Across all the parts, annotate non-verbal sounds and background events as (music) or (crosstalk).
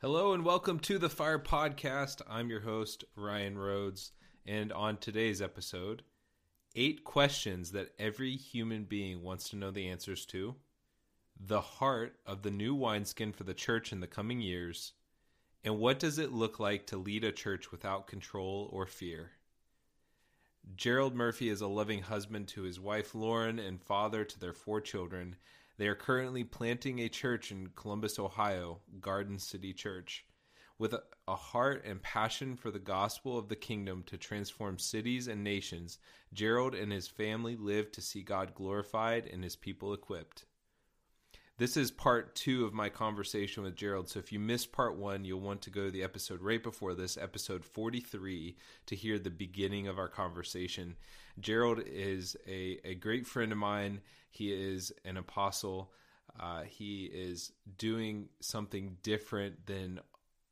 Hello and welcome to the Fire Podcast. I'm your host, Ryan Rhodes. And on today's episode, eight questions that every human being wants to know the answers to, the heart of the new wineskin for the church in the coming years, and what does it look like to lead a church without control or fear? Gerald Murphy is a loving husband to his wife Lauren and father to their four children. They are currently planting a church in Columbus, Ohio, Garden City Church. With a, heart and passion for the gospel of the kingdom to transform cities and nations, Gerald and his family live to see God glorified and his people equipped. This is part two of my conversation with Gerald. So if you missed part one, you'll want to go to the episode right before this, episode 43, to hear the beginning of our conversation. Gerald is a, a great friend of mine. He is an apostle. Uh, he is doing something different than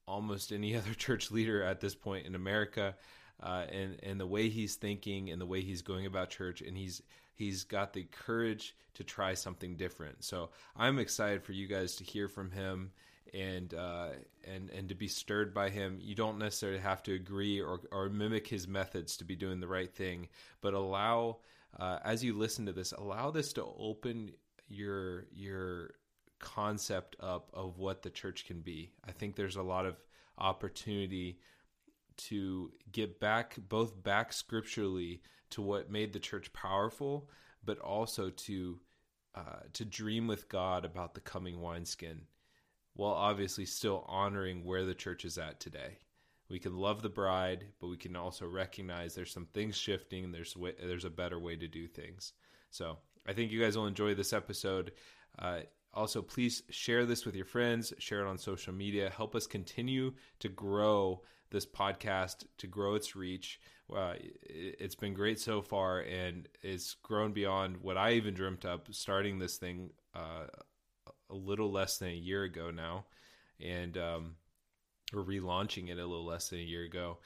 almost any (laughs) other church leader at this point in America. Uh, and and the way he's thinking and the way he's going about church, and he's he's got the courage to try something different. So I'm excited for you guys to hear from him and uh, and and to be stirred by him. You don't necessarily have to agree or or mimic his methods to be doing the right thing, but allow uh, as you listen to this, allow this to open your your concept up of what the church can be. I think there's a lot of opportunity to get back both back scripturally to what made the church powerful, but also to uh, to dream with God about the coming wineskin, while obviously still honoring where the church is at today. We can love the bride, but we can also recognize there's some things shifting. There's way, there's a better way to do things. So I think you guys will enjoy this episode. Uh, also, please share this with your friends. Share it on social media. Help us continue to grow this podcast to grow its reach. Uh, it's been great so far, and it's grown beyond what I even dreamt up starting this thing uh, a little less than a year ago now, and um, we're relaunching it a little less than a year ago.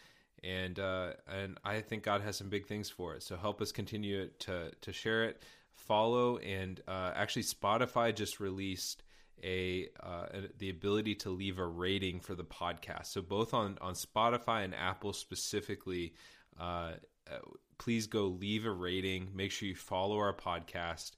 And uh, and I think God has some big things for it. So help us continue to to share it, follow, and uh, actually Spotify just released a uh, the ability to leave a rating for the podcast. So both on on Spotify and Apple specifically, uh, uh, please go leave a rating. Make sure you follow our podcast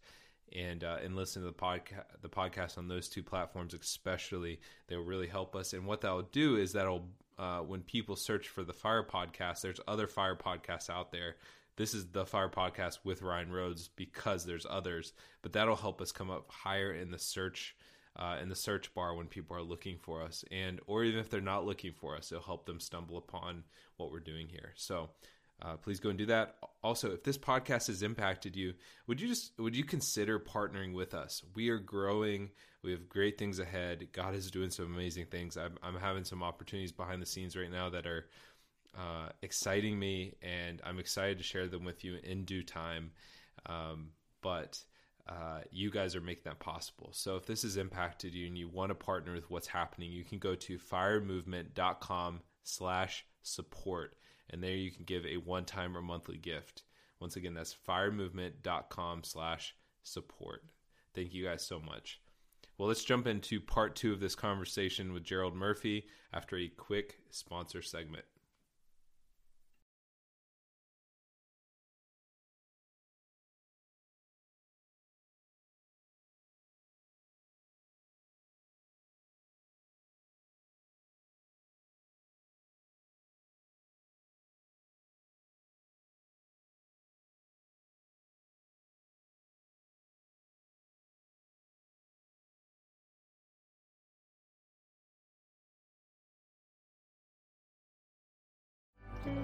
and uh, and listen to the podcast the podcast on those two platforms especially. They will really help us. And what that'll do is that'll uh, when people search for the Fire Podcast, there's other Fire podcasts out there. This is the Fire Podcast with Ryan Rhodes because there's others, but that'll help us come up higher in the search uh, in the search bar when people are looking for us, and or even if they're not looking for us, it'll help them stumble upon what we're doing here. So. Uh, please go and do that. Also, if this podcast has impacted you, would you just would you consider partnering with us? We are growing. We have great things ahead. God is doing some amazing things. I'm, I'm having some opportunities behind the scenes right now that are uh, exciting me, and I'm excited to share them with you in due time. Um, but uh, you guys are making that possible. So if this has impacted you and you want to partner with what's happening, you can go to firemovement.com slash support. And there you can give a one-time or monthly gift. Once again, that's firemovement.com slash support. Thank you guys so much. Well, let's jump into part two of this conversation with Gerald Murphy after a quick sponsor segment.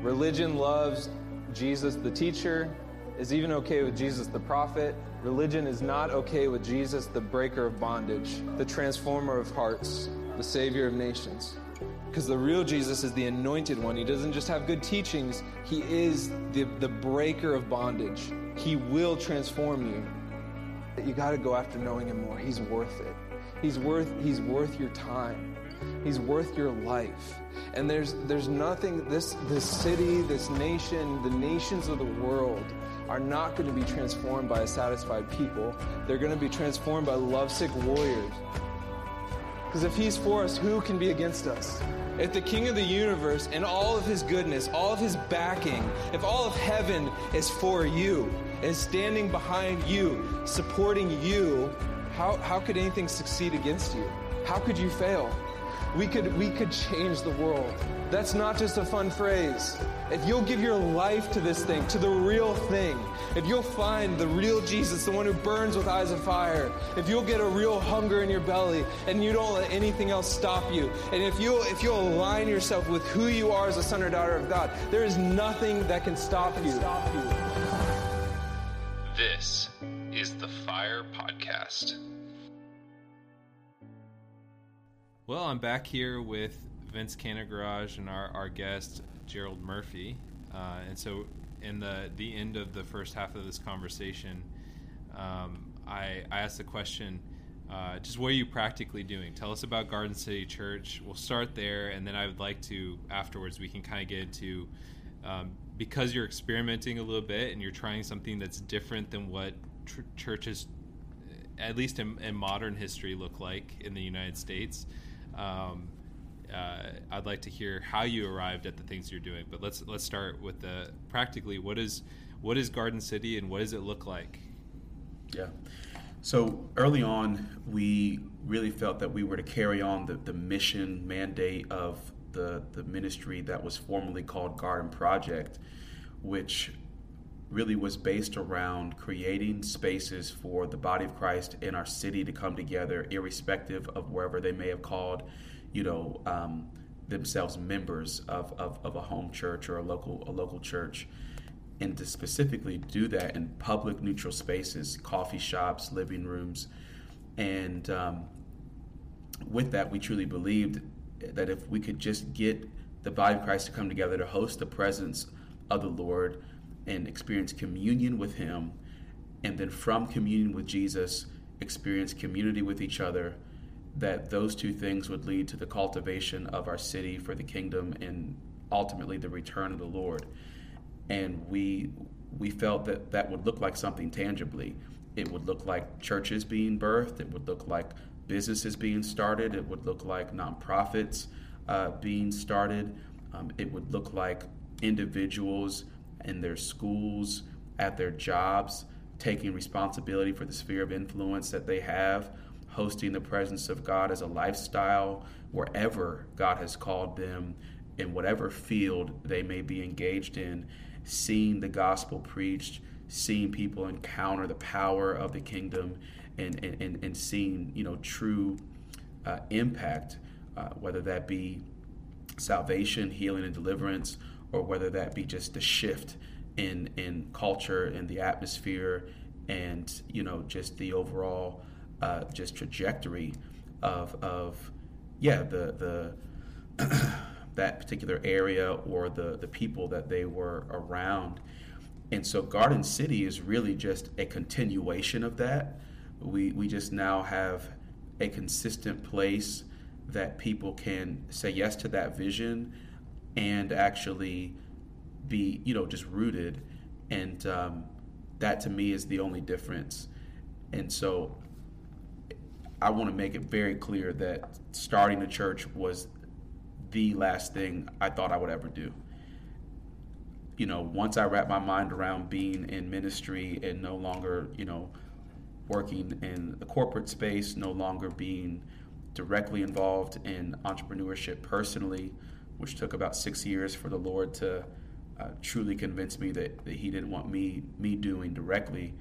Religion loves Jesus the teacher, is even okay with Jesus the prophet. Religion is not okay with Jesus the breaker of bondage, the transformer of hearts, the savior of nations. Because the real Jesus is the anointed one. He doesn't just have good teachings, he is the, the breaker of bondage. He will transform you. You got to go after knowing him more. He's worth it. He's worth he's worth your time. He's worth your life. And there's there's nothing this this city, this nation, the nations of the world are not going to be transformed by a satisfied people. They're going to be transformed by lovesick warriors. Because if he's for us, who can be against us? If the king of the universe and all of his goodness, all of his backing, if all of heaven is for you, is standing behind you, supporting you, how, how could anything succeed against you? How could you fail? We could, we could change the world. That's not just a fun phrase. If you'll give your life to this thing, to the real thing, if you'll find the real Jesus, the one who burns with eyes of fire, if you'll get a real hunger in your belly and you don't let anything else stop you, and if you'll, if you'll align yourself with who you are as a son or daughter of God, there is nothing that can you. Stop you. This is the Fire Podcast. Well, I'm back here with Vince Garage and our, our guest, Gerald Murphy. Uh, and so, in the, the end of the first half of this conversation, um, I, I asked the question uh, just what are you practically doing? Tell us about Garden City Church. We'll start there, and then I would like to, afterwards, we can kind of get into um, because you're experimenting a little bit and you're trying something that's different than what tr- churches, at least in, in, modern history, look like in the United States. Um, uh, I'd like to hear how you arrived at the things you're doing. But let's let's start with the practically. What is what is Garden City and what does it look like? Yeah. So early on, we really felt that we were to carry on the, the mission mandate of the, the ministry that was formerly called Garden Project, which really was based around creating spaces for the body of Christ in our city to come together, irrespective of wherever they may have called, you know, um, themselves members of, of, of, a home church or a local a local church, and to specifically do that in public neutral spaces, coffee shops, living rooms, and um, with that, we truly believed that if we could just get the body of Christ to come together to host the presence of the Lord and experience communion with Him, and then from communion with Jesus, experience community with each other, that those two things would lead to the cultivation of our city for the kingdom and ultimately the return of the Lord. And we we felt that that would look like something tangibly. It would look like churches being birthed. It would look like businesses being started. It would look like nonprofits uh, being started. Um, it would look like individuals in their schools, at their jobs, taking responsibility for the sphere of influence that they have, hosting the presence of God as a lifestyle wherever God has called them, in whatever field they may be engaged in, seeing the gospel preached, seeing people encounter the power of the kingdom, and, and, and seeing you know true uh, impact, uh, whether that be salvation, healing, and deliverance, or whether that be just a shift in in culture and the atmosphere and you know just the overall uh, just trajectory of of yeah the the (clears throat) that particular area or the the people that they were around. And so garden city is really just a continuation of that. We we just now have a consistent place that people can say yes to that vision and actually be you know just rooted. And um, that to me is the only difference. And so i want to make it very clear that starting a church was the last thing i thought i would ever do. You know once i wrapped my mind around being in ministry and no longer you know working in the corporate space no longer being directly involved in entrepreneurship personally which took about six years for the Lord to uh, truly convince me that, that He didn't want me me doing directly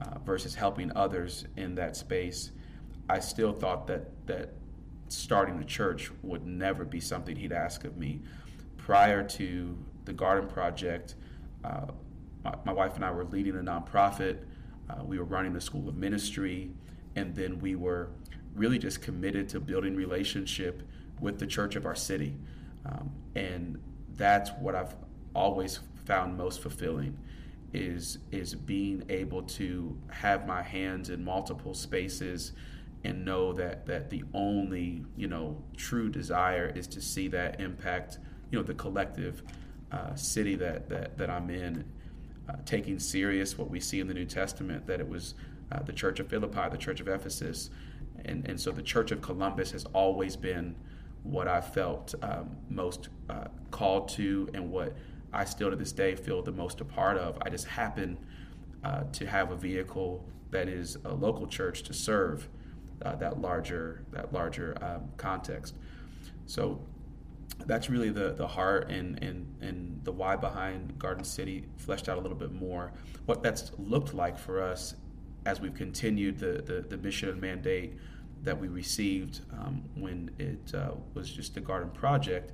uh, versus helping others in that space. I still thought that that starting a church would never be something He'd ask of me. Prior to the Garden Project, uh, my, my, wife and I were leading a nonprofit. Uh, we were running the School of Ministry, and then we were really just committed to building relationship with the church of our city. Um, and that's what I've always found most fulfilling is is being able to have my hands in multiple spaces and know that that the only you know true desire is to see that impact you know the collective uh, city that, that that I'm in. Uh, taking serious what we see in the New Testament that it was uh, the church of Philippi the church of Ephesus. And, and so the Church of Columbus has always been what I felt um, most uh, called to and what I still to this day feel the most a part of. I just happen uh, to have a vehicle that is a local church to serve uh, that larger that larger um, context. So that's really the the heart and and and the why behind Garden City fleshed out a little bit more. What that's looked like for us as we've continued the the, the mission and mandate that we received um, when it uh, was just the garden project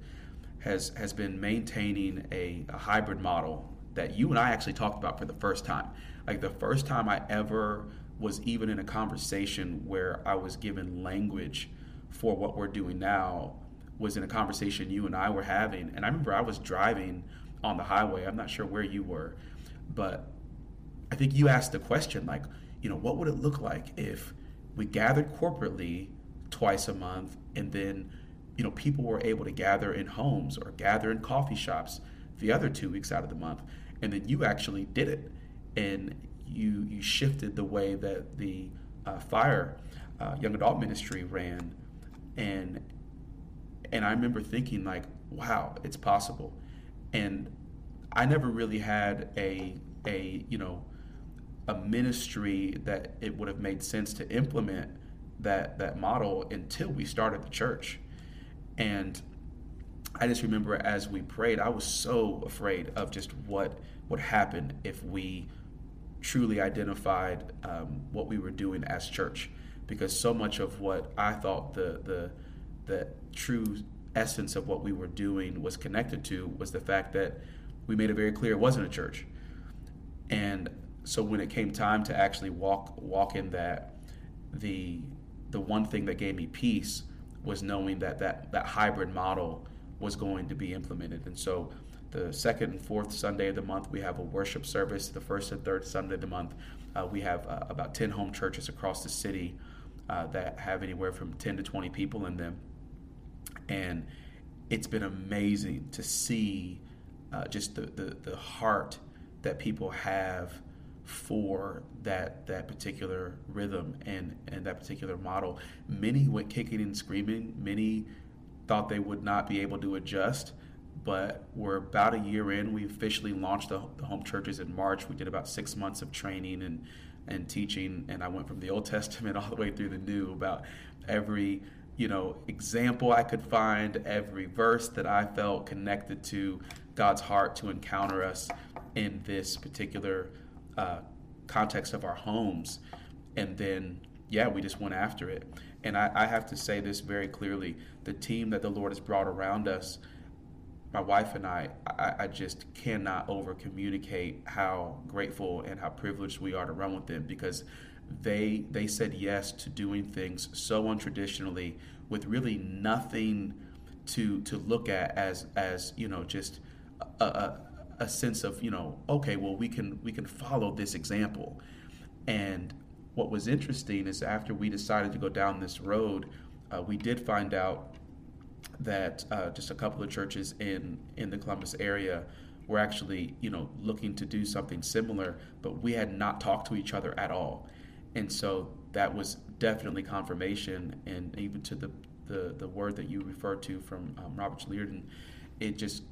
has has been maintaining a, a hybrid model that you and I actually talked about for the first time. Like the first time I ever was even in a conversation where I was given language for what we're doing now was in a conversation you and I were having. And I remember I was driving on the highway. I'm not sure where you were, but I think you asked the question like, you know, what would it look like if we gathered corporately twice a month and then, you know, people were able to gather in homes or gather in coffee shops the other two weeks out of the month. And then you actually did it. And you you shifted the way that the uh, fire uh, young adult ministry ran, and and I remember thinking like, wow, it's possible, and I never really had a a you know a ministry that it would have made sense to implement that that model until we started the church, and I just remember as we prayed, I was so afraid of just what would happen if we truly identified um, what we were doing as church because so much of what I thought the the the true essence of what we were doing was connected to was the fact that we made it very clear it wasn't a church. And so when it came time to actually walk walk in that the the one thing that gave me peace was knowing that that that hybrid model was going to be implemented. And so the second and fourth Sunday of the month, we have a worship service. The first and third Sunday of the month, uh, we have uh, about 10 home churches across the city uh, that have anywhere from 10 to 20 people in them. And it's been amazing to see uh, just the, the, the heart that people have for that that particular rhythm and and that particular model. Many went kicking and screaming. Many thought they would not be able to adjust but we're about a year in. We officially launched the, the, home churches in March. We did about six months of training and and teaching, and I went from the Old (laughs) Testament all the way through the New about every you know example I could find, every verse that I felt connected to God's heart to encounter us in this particular uh, context of our homes, and then yeah, we just went after it. And I, I have to say this very clearly: the team that the Lord has brought around us my wife and I, I, I just cannot over communicate how grateful and how privileged we are to run with them because they they said yes to doing things so untraditionally with really nothing to to look at as as you know just a, a, a sense of you know okay well we can we can follow this example. And what was interesting is after we decided to go down this road uh, we did find out that uh, just a couple of churches in in the Columbus area were actually you know looking to do something similar, but we had not talked to each other at all, and so that was definitely confirmation, and even to the the, the word that you referred to from um, Robert Liardon, it just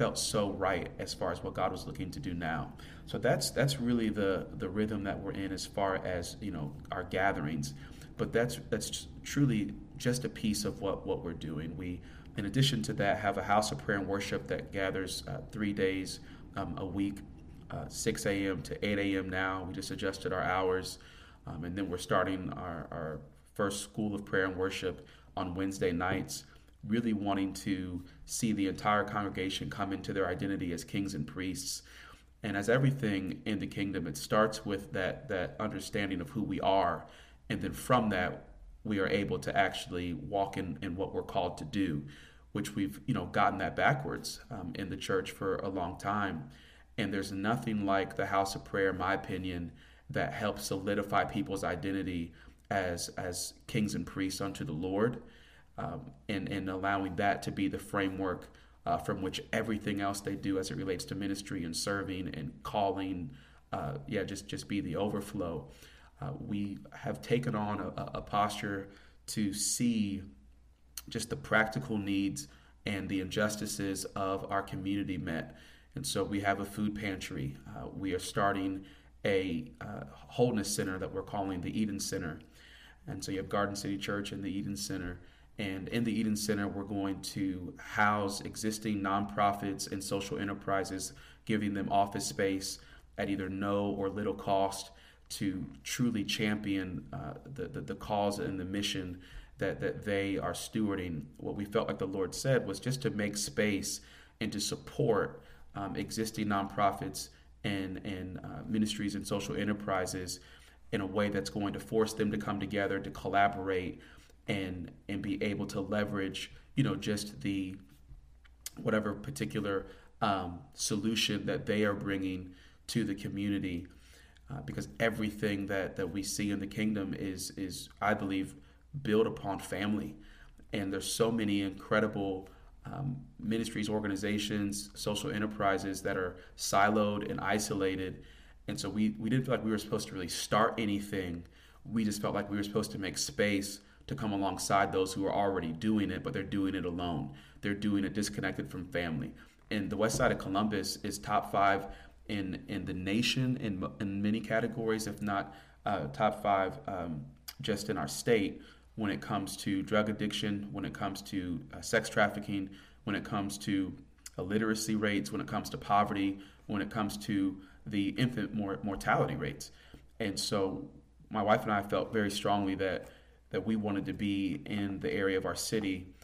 felt so right as far as what God was looking to do now. So that's that's really the the rhythm that we're in as far as you know our gatherings, but that's that's truly just a piece of what, what we're doing. We, in addition to that, have a house of prayer and worship that gathers uh, three days um, a week, uh, 6 a.m. to 8 a.m. now. We just adjusted our hours. Um, and then we're starting our, our first school of prayer and worship on Wednesday nights, really wanting to see the entire congregation come into their identity as kings and priests. And as everything in the kingdom, it starts with that, that understanding of who we are. And then from that, we are able to actually walk in, in what we're called to do, which we've you know gotten that backwards um, in the church for a long time. And there's nothing like the house of prayer, in my opinion, that helps solidify people's identity as as kings and priests unto the Lord, um, and and allowing that to be the framework uh, from which everything else they do as it relates to ministry and serving and calling, uh, yeah, just just be the overflow. uh, we have taken on a, a posture to see just the practical needs and the injustices of our community met. And so we have a food pantry. Uh, we are starting a uh, wholeness center that we're calling the Eden Center. And so you have Garden City Church and the Eden Center. And in the Eden Center, we're going to house existing nonprofits and social enterprises, giving them office space at either no or little cost to truly champion uh, the, the, the cause and the mission that, that they are stewarding. What we felt like the Lord said was just to make space and to support um, existing nonprofits and, and uh, ministries and social enterprises in a way that's going to force them to come together to collaborate and and be able to leverage you know just the whatever particular um, solution that they are bringing to the community uh, because everything that that we see in the kingdom is is I believe built upon family. And there's so many incredible um, ministries organizations social enterprises that are siloed and isolated. And so we we didn't feel like we were supposed to really start anything. We just felt like we were supposed to make space to come alongside those who are already doing it but they're doing it alone they're doing it disconnected from family and the west side of columbus is top five in in the nation in in many categories, if not uh, top five, um, just in our state when it comes to drug addiction, when it comes to uh, sex trafficking, when it comes to illiteracy rates, when it comes to poverty, when it comes to the infant mor- mortality rates. And so my wife and I felt very strongly that that we wanted to be in the area of our city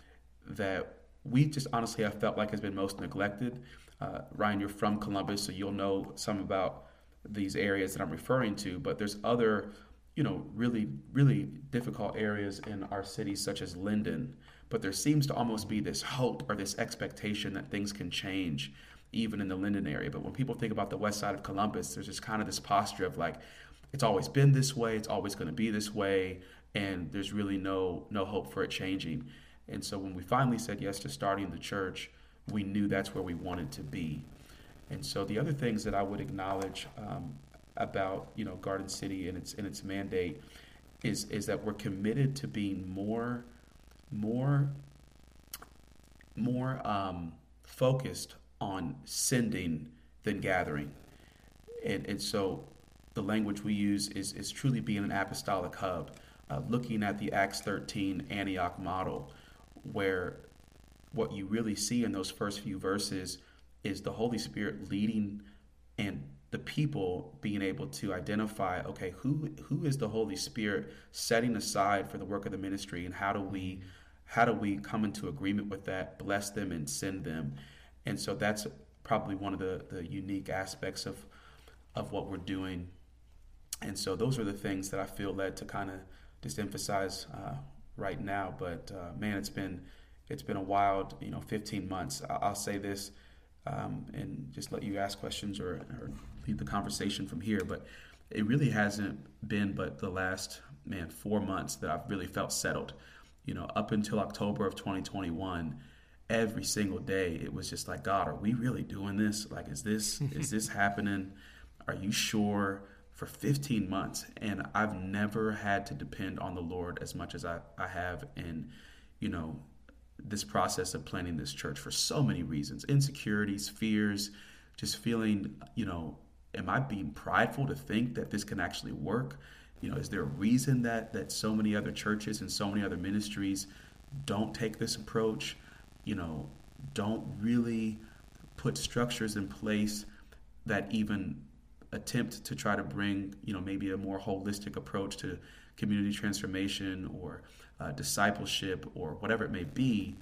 that we just honestly have felt like has been most neglected. Uh, Ryan, you're from Columbus, so you'll know some about these areas that I'm referring to. But there's other, you know, really, really difficult areas in our city, such as Linden. But there seems to almost be this hope or this expectation that things can change, even in the Linden area. But when people think about the west side of Columbus, there's just kind of this posture of like, it's always been this way, it's always going to be this way, and there's really no no hope for it changing. And so when we finally said yes to starting the church, we knew that's where we wanted to be. And so the other things that I would acknowledge um, about you know Garden City and its and its mandate is is that we're committed to being more more more um, focused on sending than gathering. And, and so the language we use is, is truly being an apostolic hub, uh, looking at the Acts 13 Antioch model, where what you really see in those first few verses is the Holy Spirit leading and the people being able to identify okay who who is the Holy Spirit setting aside for the work of the ministry and how do we how do we come into agreement with that bless them and send them? And so that's probably one of the the unique aspects of of what we're doing. And so those are the things that I feel led to kind of just emphasize uh, right now but uh, man it's been it's been a wild, you know, 15 months. I'll say this um, and just let you ask questions or, or lead the conversation from here. But it really hasn't been but the last, man, four months that I've really felt settled. You know, up until October of 2021, every single day it was just like, God, are we really doing this? Like, is this is (laughs) this happening? Are you sure? For 15 months, and I've never had to depend on the Lord as much as I, I have in, you know, this process of planning this church for so many reasons insecurities, fears, just feeling, you know, am I being prideful to think that this can actually work? You know, is there a reason that that so many other churches and so many other ministries don't take this approach? You know, don't really put structures in place that even attempt to try to bring, you know, maybe a more holistic approach to community transformation or uh, discipleship or whatever it may be.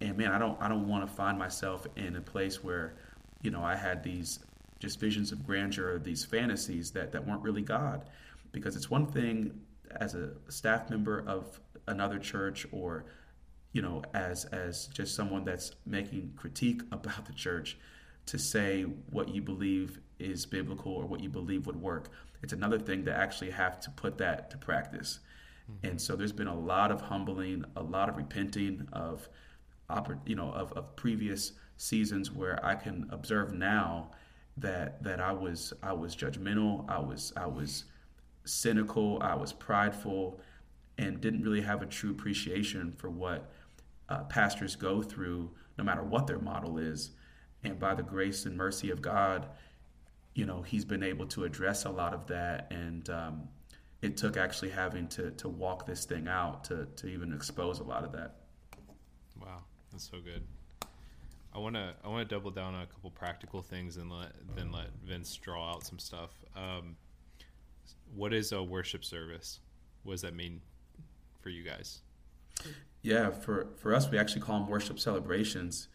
And man, I don't I don't want to find myself in a place where, you know, I had these just visions of grandeur, these fantasies that that weren't really God, because it's one thing as a staff member of another church or you know as as just someone that's making critique (laughs) about the church to say what you believe is biblical or what you believe would work it's another thing to actually have to put that to practice Mm-hmm. And so there's been a lot of humbling, a lot of repenting of, you know, of, of previous seasons where I can observe now that that I was I was judgmental. I was I was cynical, I was prideful, and didn't really have a true appreciation for what uh, pastors go through, no matter what their model is. And by the grace and mercy of God, you know, He's been able to address a lot of that. And um, it took actually having to, to walk this thing out to, to even expose a lot of that. Wow, that's so good. I want to I want to double down on a couple practical things and let then let Vince draw out some stuff. Um, what is a worship service? What does that mean for you guys? Yeah, for for us, we actually call them worship celebrations.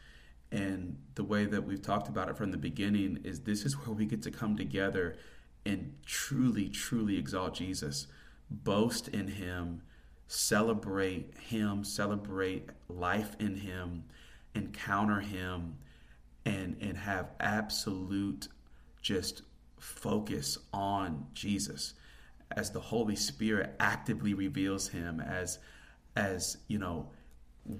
And the way that we've talked about it from the beginning is this is where we get to come together and truly, truly exalt Jesus, boast in Him, celebrate Him, celebrate life in Him, encounter Him, and and have absolute just focus on Jesus. As the Holy Spirit actively reveals Him as as you know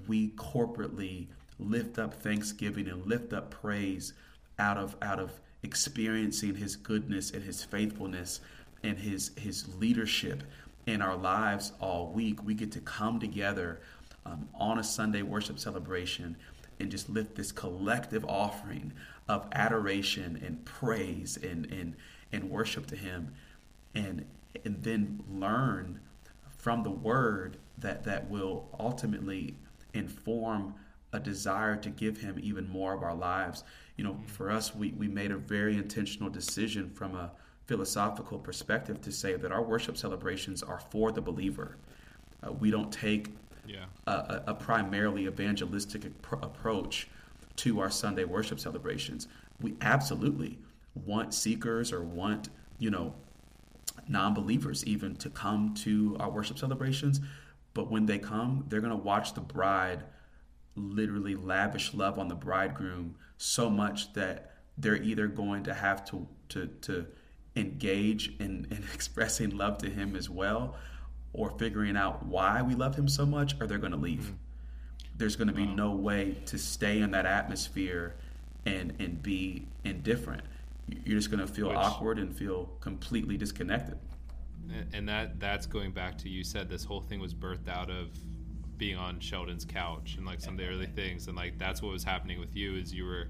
we corporately lift up thanksgiving and lift up praise out of out of experiencing his goodness and his faithfulness and his his leadership in our lives all week. We get to come together um, on a sunday worship celebration and just lift this collective offering of adoration and praise and and, and worship to him and and then learn from the word that that will ultimately inform a desire to give him even more of our lives. You know, for us, we, we made a very intentional decision from a philosophical perspective to say that our worship celebrations are for the believer. Uh, we don't take yeah. a, a, primarily evangelistic approach to our Sunday worship celebrations. We absolutely want seekers or want, you know, non believers even to come to our worship celebrations. But when they come, they're going to watch the bride literally lavish love on the bridegroom so much that they're either going to have to to to engage in, (laughs) in expressing love to him as well or figuring out why we love him so much or they're going to leave mm-hmm. there's going to be wow. no way to stay in that atmosphere and and be indifferent you're just going to feel Which, awkward and feel completely disconnected and that that's going back to you said this whole thing was birthed out of being on Sheldon's couch and like some of the early things and like that's what was happening with you is you were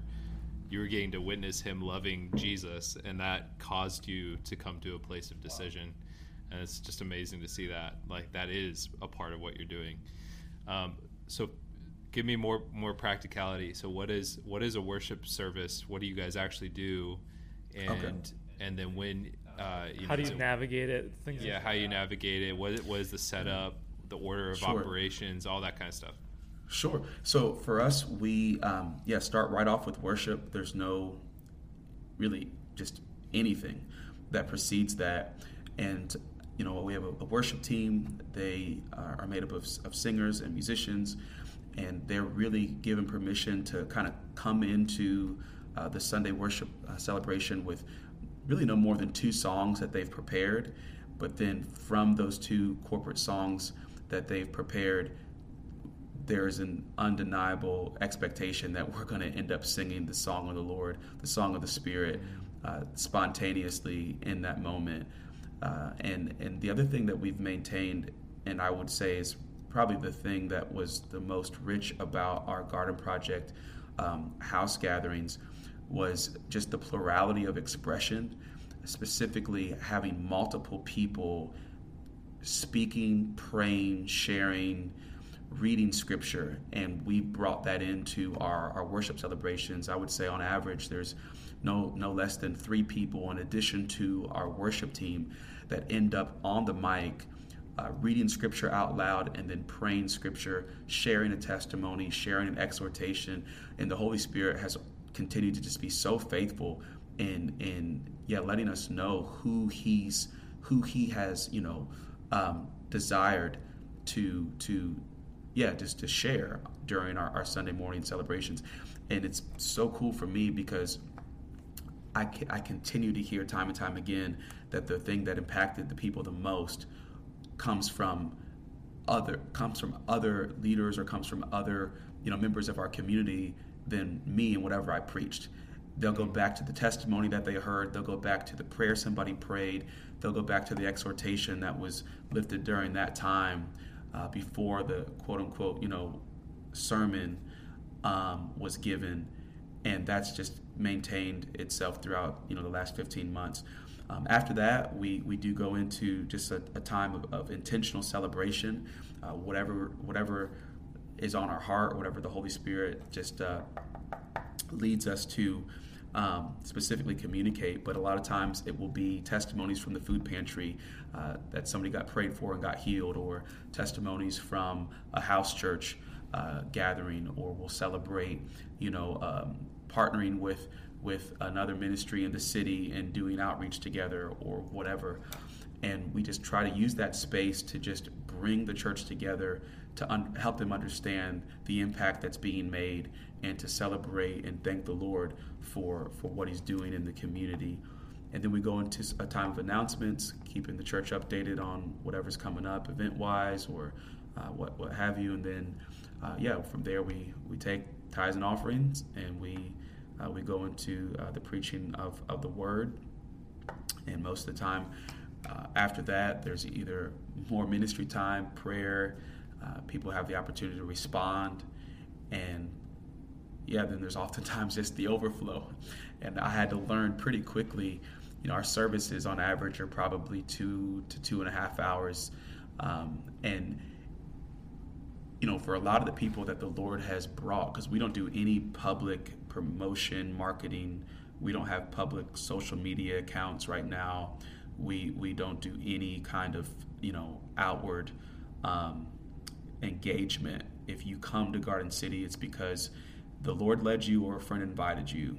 you were getting to witness him loving Jesus and that caused you to come to a place of decision. And it's just amazing to see that like that is a part of what you're doing. Um, so give me more more practicality. So what is what is a worship service? What do you guys actually do? And okay. and then when uh, how know, do you so, navigate it? Things yeah like how you navigate it? What, what is the setup the order of sure. operations, all that kind of stuff? Sure. So for us, we um, yeah start right off with worship. There's no really just anything that precedes that, and you know we have a, a worship team. They are made up of, of singers and musicians, and they're really given permission to kind of come into uh, the Sunday worship uh, celebration with really no more than two songs that they've prepared. But then from those two corporate songs, that they've prepared, there's an undeniable expectation that we're going to end up singing the song of the Lord, the song of the Spirit, uh, spontaneously in that moment. Uh, and and the other thing that we've maintained, and I would say is probably the thing that was the most rich about our garden project um, house gatherings, was just the plurality of expression, specifically having multiple people speaking, praying, sharing, reading scripture, and we brought that into our, our worship celebrations. I would say on average, there's no no less than three people in addition to our worship team that end up on the mic. Uh, reading scripture out loud and then praying scripture, sharing a testimony, sharing an exhortation, and the Holy Spirit has continued to just be so faithful in in yeah letting us know who he's who he has you know um, desired to to yeah just to share during our, our Sunday morning celebrations, and it's so cool for me because I, I continue to hear time and time again that the thing that impacted the people the most comes from other comes from other leaders or comes from other you know members of our community than me and whatever I preached They'll go back to the testimony that they heard. They'll go back to the prayer somebody prayed. They'll go back to the exhortation that was lifted during that time uh, before the quote unquote, you know, sermon um, was given. And that's just maintained itself throughout, you know, the last 15 months. Um, after that, we, we do go into just a, a time of, of, intentional celebration, uh, whatever whatever is on our heart, whatever the Holy Spirit just uh, leads us to um, specifically communicate. But a lot of times it will be testimonies from the food pantry uh, that somebody got prayed for and got healed, or testimonies from a house church uh, gathering, or we'll celebrate, you know, um, partnering with with another ministry in the city and doing outreach together or whatever. And we just try to use that space to just bring the church together to un- help them understand the impact that's being made and to celebrate and thank the Lord for, for what He's doing in the community. And then we go into a time of announcements, keeping the church updated on whatever's coming up event wise or uh, what, what have you. And then, uh, yeah, from there we, we take tithes and offerings and we, uh, we go into uh, the preaching of, of the word. And most of the time, uh, after that, there's either more ministry time, prayer, uh, people have the opportunity to respond, and yeah, then there's oftentimes just the overflow. And I had to learn pretty quickly. You know, our services on average are probably two to two and a half hours, um, and you know, for a lot of the people that the Lord has brought, because we don't do any public promotion, marketing, we don't have public social media accounts right now. We we don't do any kind of you know outward um, engagement. If you come to Garden City, it's because the Lord led you or a friend invited you.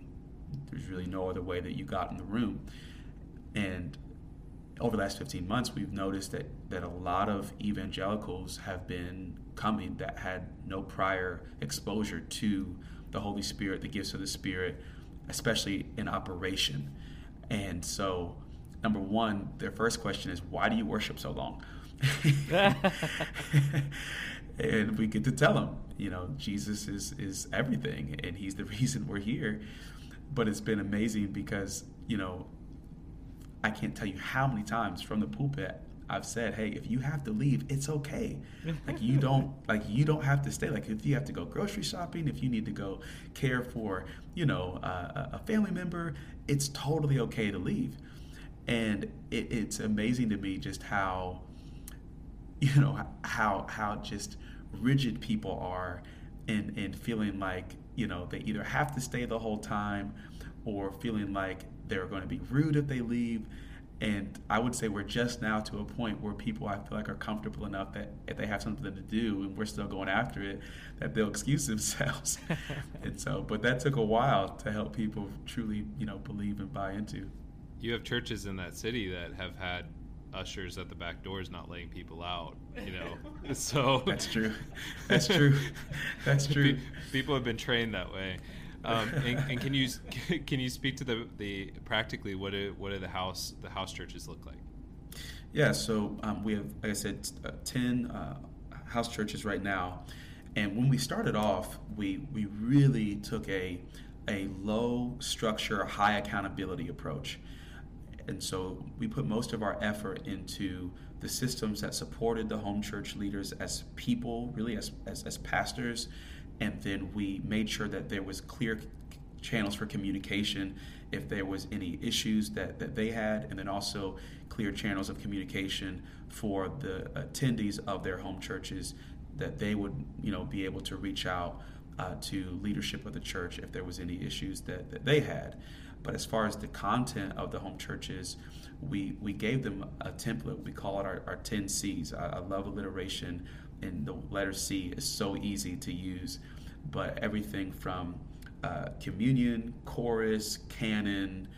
There's really no other way that you got in the room. And over the last 15 months, we've noticed that, that a lot of evangelicals have been coming that had no prior exposure to the Holy Spirit, the gifts of the Spirit, especially in operation. And so, number one, their first question is, why do you worship so long? (laughs) (laughs) (laughs) and we get to tell them, you know, Jesus is is everything, and He's the (laughs) reason we're here. But it's been amazing because you know, I can't tell you how many times from the pulpit I've said, "Hey, if you have to leave, it's okay. (laughs) Like you don't like you don't have to stay. Like if you have to go grocery shopping, if you need to go care for you know uh, a family member, it's totally okay to leave." And it, it's amazing to me just how you know how how just rigid people are and and feeling like you know they either have to stay the whole time or feeling like they're going to be rude if they leave and I would say we're just now to a point where people I feel like are comfortable enough that if they have something to do and we're still going after it, that they'll (laughs) excuse themselves. (laughs) and so, but that took a while to help people truly, you know, believe and buy into. You have churches in that city that have had ushers at the back doors not letting people out you know? (laughs) So (laughs) that's true. That's true. (laughs) That's true. People have been trained that way. Um, and, and, can you can you speak to the, the practically what do what do the house the house churches look like? Yeah so um, we have like i said uh, 10 uh, house churches right now. And when we started off we we really took a a low structure high accountability approach and so we put most of our effort into the systems that supported the home church leaders as people, really as, as, as pastors. And then we made sure that there was clear channels for communication if there was any issues that, that they had, and then also clear channels of communication for the attendees of their home churches that they would, you know, be able to reach out uh, to leadership of the church if there was any issues that, that they had. But as far as the content of the home churches, we, we gave them a template. We call it our, our 10 C's. I, I love alliteration, and the letter C is so easy to use. But everything from uh, communion, chorus, canon,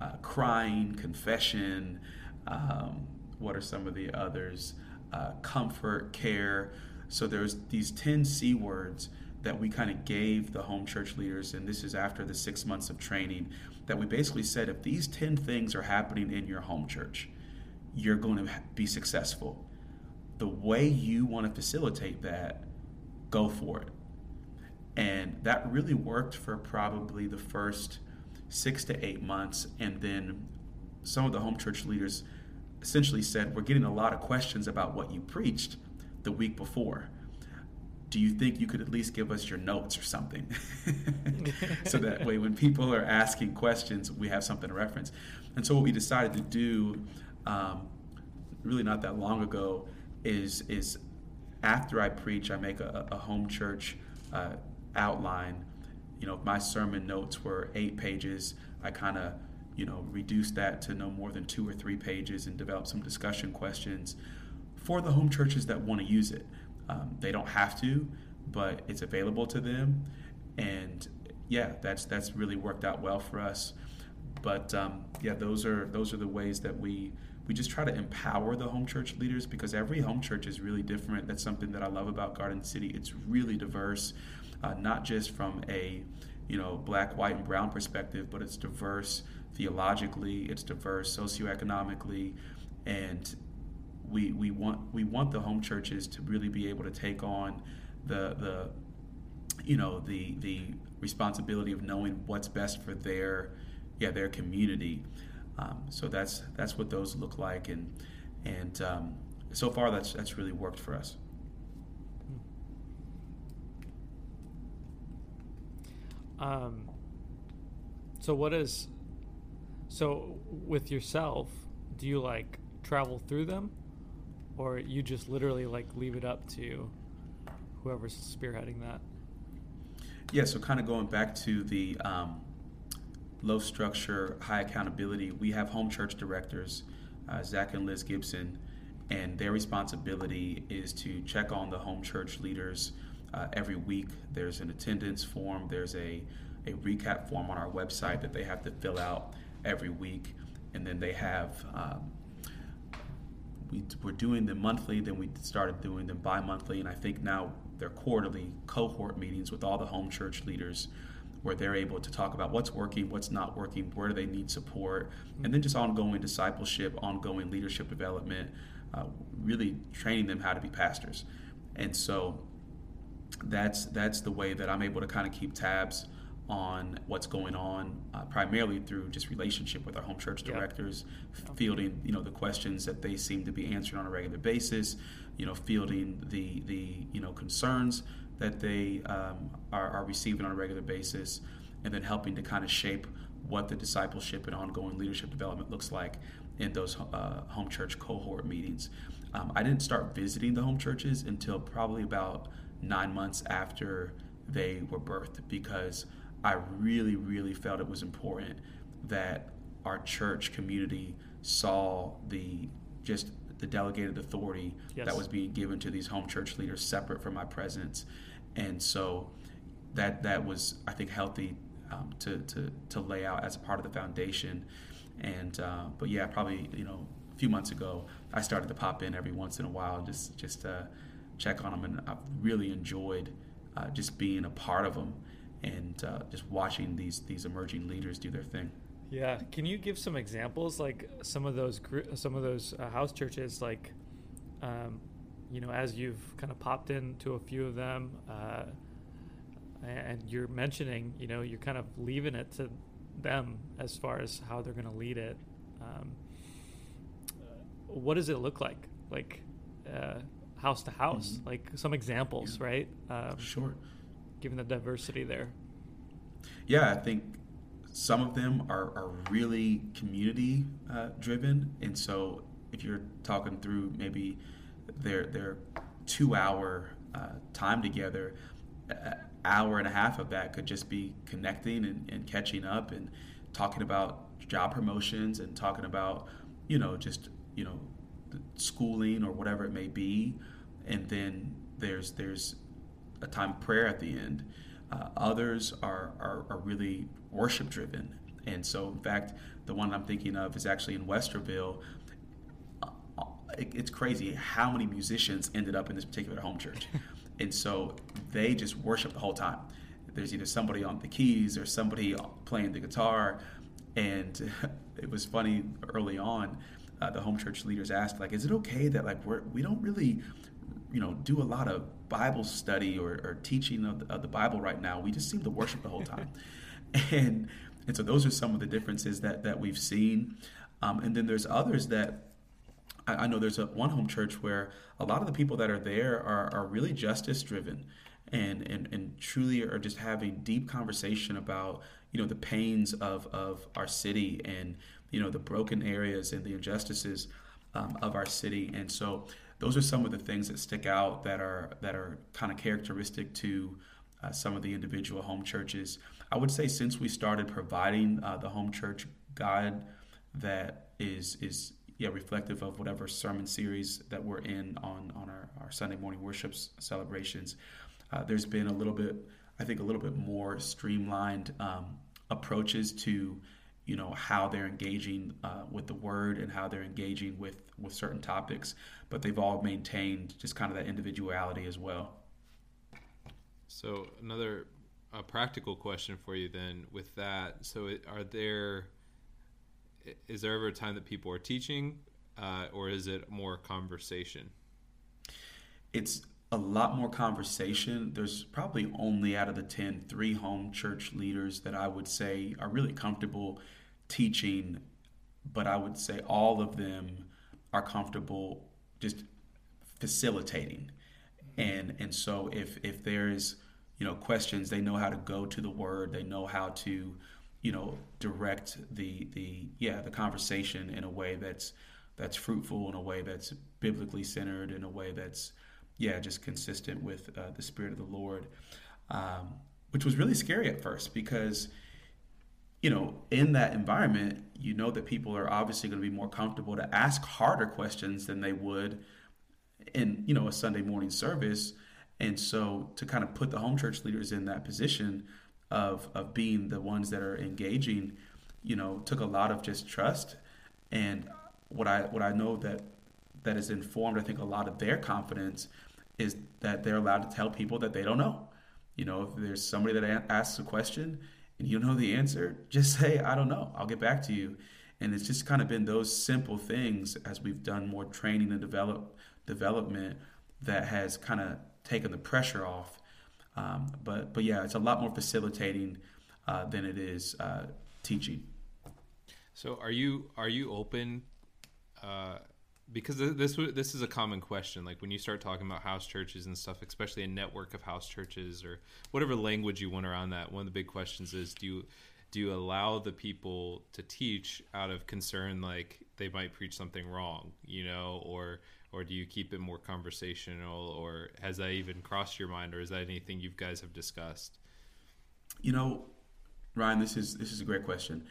uh, crying, confession, um, what are some of the others? Uh, comfort, care. So there's these 10 C words that we kind of gave the home church leaders, and this is after the six months of training, that we basically said if these 10 things are happening in your home church, you're going to be successful. The way you want to facilitate that, go for it. And that really worked for probably the first six to eight months. And then some of the home church leaders essentially said, We're getting a lot of questions about what you preached the week before. Do you think you could at least give us your notes or something? (laughs) so that way, when people are asking questions, we have something to reference. And so, what we decided to do, um, really not that long ago, is is after I preach, I make a, a home church uh, outline. You know, my sermon notes were eight pages. I kind of you know, reduce that to no more than two or three pages and develop some discussion questions for the home churches that want to use it. Um, they don't have to, but it's available to them, and yeah, that's that's really worked out well for us. But um, yeah, those are those are the ways that we we just try to empower the home church leaders because every home church is really different. That's something that I love about Garden City. It's really diverse, uh, not just from a you know black, white, and brown perspective, but it's diverse theologically, it's diverse socioeconomically, and we we want we want the home churches to really be able to take on the the you know the the responsibility of knowing what's best for their yeah their community. Um, so that's that's what those look like, and and um, so far that's that's really worked for us. Um, so what is so with yourself, do you like travel through them, or you just literally like leave it up to whoever's spearheading that? Yeah. So kind of going back to the um, low structure, high accountability, we have home church directors, uh, Zach and Liz Gibson, and their responsibility is to check on the home church leaders uh, every week. There's an attendance form. There's a a recap form on our website that they have to fill out every week, and then they have. Um, we were doing them monthly, then we started doing them bi-monthly, and I think now they're quarterly cohort meetings with all the home church leaders where they're able to talk about what's working, what's not working, where do they need support, and then just ongoing discipleship, ongoing leadership development, uh, really training them how to be pastors. And so that's that's the way that I'm able to kind of keep tabs on what's going on, uh, primarily through just relationship with our home church directors, yeah. fielding you know the questions that they seem to be answering on a regular basis, you know fielding the the you know concerns that they um, are, are receiving on a regular basis, and then helping to kind of shape what the discipleship and ongoing leadership development looks like in those uh, home church cohort meetings. Um, I didn't start visiting the home churches until probably about nine months after they were birthed because I really, really felt it was important that our church community saw the just the delegated authority yes. that was being given to these home church leaders separate from my presence, and so that that was I think healthy um, to, to to lay out as a part of the foundation. And uh, but yeah, probably you know a few months ago I started to pop in every once in a while just just uh, check on them, and I've really enjoyed uh, just being a part of them and uh, just watching these these emerging leaders do their thing. Yeah, can you give some examples, like some of those some of those uh, house churches, like um, you know, as you've kind of popped into a few of them, uh, and you're mentioning, you know, you're kind of leaving it to them as far as how they're going to lead it. Um, what does it look like, like uh, house to house? Mm-hmm. Like some examples, yeah. right? Um, sure given the diversity there? Yeah, I think some of them are, are really community uh, driven, and so if you're talking through maybe their their two hour uh, time together, an hour and a half of that could just be connecting and, and catching up and talking about job promotions and talking about you know just you know schooling or whatever it may be, and then there's there's a time of prayer at the end. Uh, others are, are, are really worship driven. And so, in fact, the one I'm thinking of is actually in Westerville. Uh, it's crazy how many musicians ended up in this particular home church. (laughs) and so they just worship the whole time. There's either somebody on the keys or somebody playing the guitar. And (laughs) it was funny early on, uh, the home church leaders asked, like, is it okay that like we're, we don't really, you know, do a lot of Bible study or, or teaching of the, of the, Bible right now. We just seem to worship the whole time. (laughs) and And so those are some of the differences that that we've seen. Um, and then there's others that I, I know there's a one home church where a lot of the people that are there are, are really justice driven and, and and truly are just having deep conversation about you know the pains of of our city and you know the broken areas and the injustices um, of our city and so those are some of the things that stick out that are that are kind of characteristic to uh, some of the individual home churches. I would say since we started providing uh, the home church guide that is is yeah reflective of whatever sermon series that we're in on on our, our sunday morning worship celebrations uh, there's been a little bit i think a little bit more streamlined um, approaches to you know how they're engaging uh, with the word and how they're engaging with with certain topics but they've all maintained just kind of that individuality as well so another a practical question for you then with that so are there is there ever a time that people are teaching uh, or is it more conversation it's a lot more conversation. There's probably only out of the 10, three home church leaders that I would say are really comfortable teaching, but I would say all of them are comfortable just facilitating. And and so if if there's you know questions, they know how to go to the word, they know how to you know direct the the yeah the conversation in a way that's that's fruitful in a way that's biblically centered in a way that's yeah, just consistent with uh, the Spirit of the Lord, um, which was really scary at first because, you know, in that environment, you know that people are obviously going to be more comfortable to ask harder questions than they would in, you know, a Sunday morning service. And so to kind of put the home church leaders in that position of, of being the ones that are engaging, you know, took a lot of just trust. And what I what I know that that has informed, I think, a lot of their confidence is that they're allowed to tell people that they don't know. You know, if there's somebody that asks a question and you don't know the answer, just (laughs) say, I don't know. I'll get back to you. And it's just kind of been those simple things as we've done more training and develop development that has kind of taken the pressure off. Um, but but yeah, it's a lot more facilitating uh, than it is uh, teaching. So are you are you open uh, because this this is a common question like when you start talking about house churches and stuff especially a network of house churches or whatever language you want around that one of the big questions is do you do you allow the people to teach out of concern like they might preach something wrong you know or or do you keep it more conversational or has that even crossed your mind or is that anything you guys have discussed? You know ryan this is this is a great question.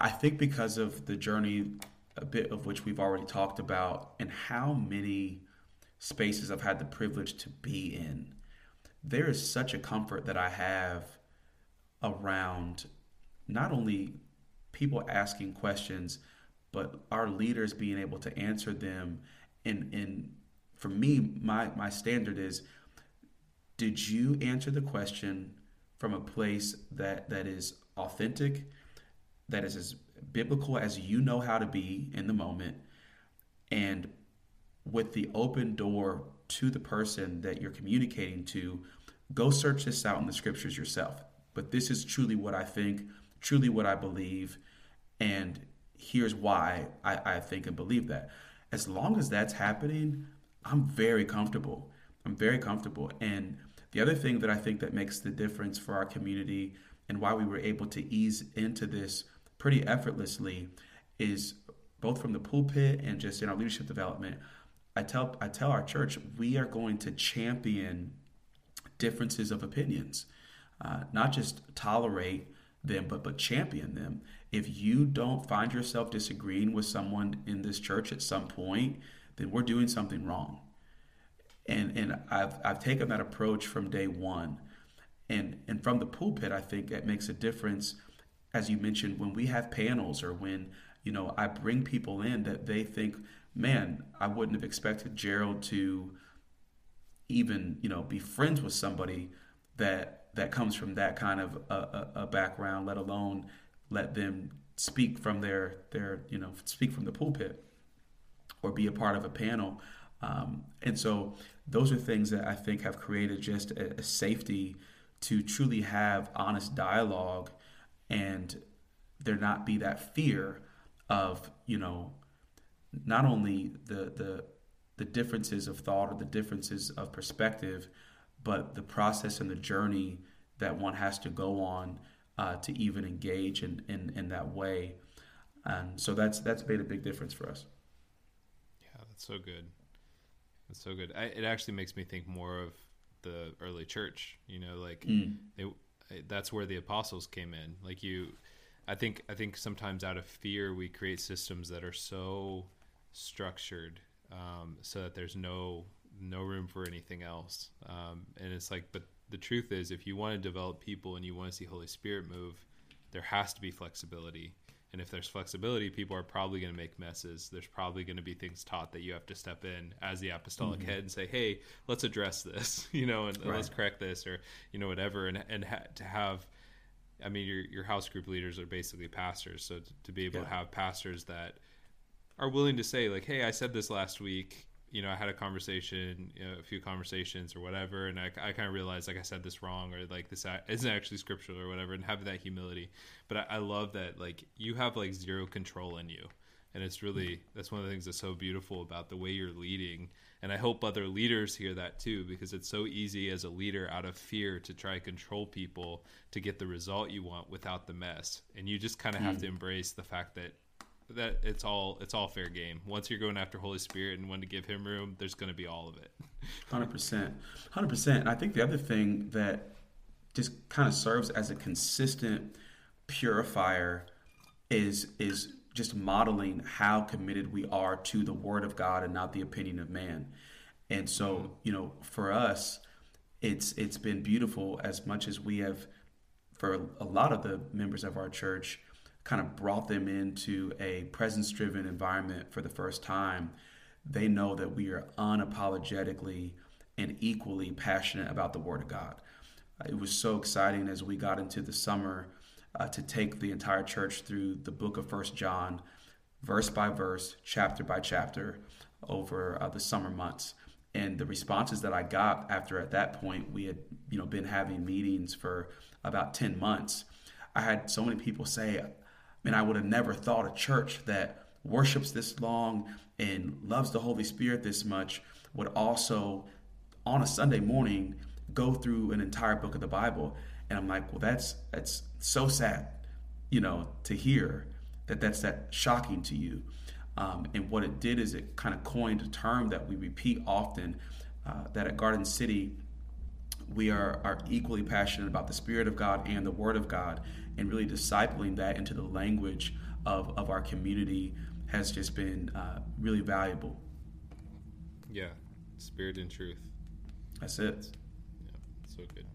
I think because of the journey a bit of which we've already talked about, and how many spaces I've had the privilege to be in. There is such a comfort that I have around not only people asking questions, but our leaders being able to answer them. And, and for me, my, my standard is did you answer the question from a place that, that is authentic, that is as biblical as you know how to be in the moment and with the open door to the person that you're communicating to go search this out in the scriptures yourself. But this is truly what i think truly what i believe and here's why i, I think and believe that. As long as that's happening i'm very comfortable. I'm very comfortable. And the other thing that i think that makes the difference for our community and why we were able to ease into this pretty effortlessly is both from the pulpit and just in our leadership development. I tell I tell our church we are going to champion differences of opinions, uh, not just tolerate them, but but champion them. If you don't find yourself disagreeing with someone in this church at some point, then we're doing something wrong. And and I've I've taken that approach from day one, and and from the pulpit, I think it makes a difference as you mentioned, when we have panels or when, you know, I bring people in that they think, man, I wouldn't have expected Gerald to even, you know, be friends with somebody that that comes from that kind of a, a, a background, let alone let them speak from their their you know speak from the pulpit or be a part of a panel. Um, and so those are things that I think have created just a, a safety to truly have honest dialogue and there not be that fear of you know not only the the the differences of thought or the differences of perspective, but the process and the journey that one has to go on uh, to even engage in, in, in that way. And so that's that's made a big difference for us. Yeah, that's so good. That's so good. I, it actually makes me think more of the early church. You know, like mm. they, that's where the apostles came in. Like you, I think I think sometimes out of fear we create systems that are so structured um, so that there's no no room for anything else. Um, and it's like, but the truth is, if you want to develop people and you want to see Holy Spirit move, there has to be flexibility. And if there's flexibility, people are probably going to make messes. There's probably going to be things taught that you have to step in as the apostolic mm-hmm. head and say, "Hey, let's address this," (laughs) you know, and right. let's correct this, or you know, whatever. And and ha- to have, I mean, your your house group leaders are basically pastors, so to, to be able yeah. to have pastors that are willing to say like, "Hey, I said this last week. You know, I had a conversation, you know, a few conversations or whatever, and I, I kind of realized like I said this wrong or like this isn't actually scriptural or whatever, and having that humility. But I, I love that like you have like zero control in you, and it's really that's one of the things that's so beautiful about the way you're leading. And I hope other leaders hear that too, because it's so easy as a leader out of fear to try to control people to get the result you want without the mess. And you just kind of mm. have to embrace the fact that that it's all it's all fair game. Once you're going after Holy Spirit and when to give Him room, there's going to be all of it. (laughs) Hundred percent, hundred percent. And I think the other thing that just kind of serves as a consistent purifier is is just modeling how committed we are to the Word of God and not the opinion of man. And so, mm-hmm. you know, for us, it's it's been beautiful as much as we have for a lot of the members of our church kind of brought them into a presence driven environment for the first time, they know that we are unapologetically and equally passionate about the Word of God. It was so exciting as we got into the summer uh, to take the entire church through the book of First John, verse by verse, chapter by chapter, over uh, the summer months. And the responses that I got after at that point, we had you know been having meetings for about ten months. I had so many people say, mean, I would have never thought a church that worships this long and loves the Holy Spirit this much would also, on a Sunday morning, go through an entire book of the Bible. And I'm like, well, that's that's so sad, you know, to hear that that's that shocking to you. Um, and what it did is it kind of coined a term that we repeat often. Uh, that at Garden City, we are, are equally passionate about the Spirit of God and the Word of God and really discipling that into the language of, of our community has just been uh, really valuable. Yeah, spirit and truth. That's it. Yeah, so good.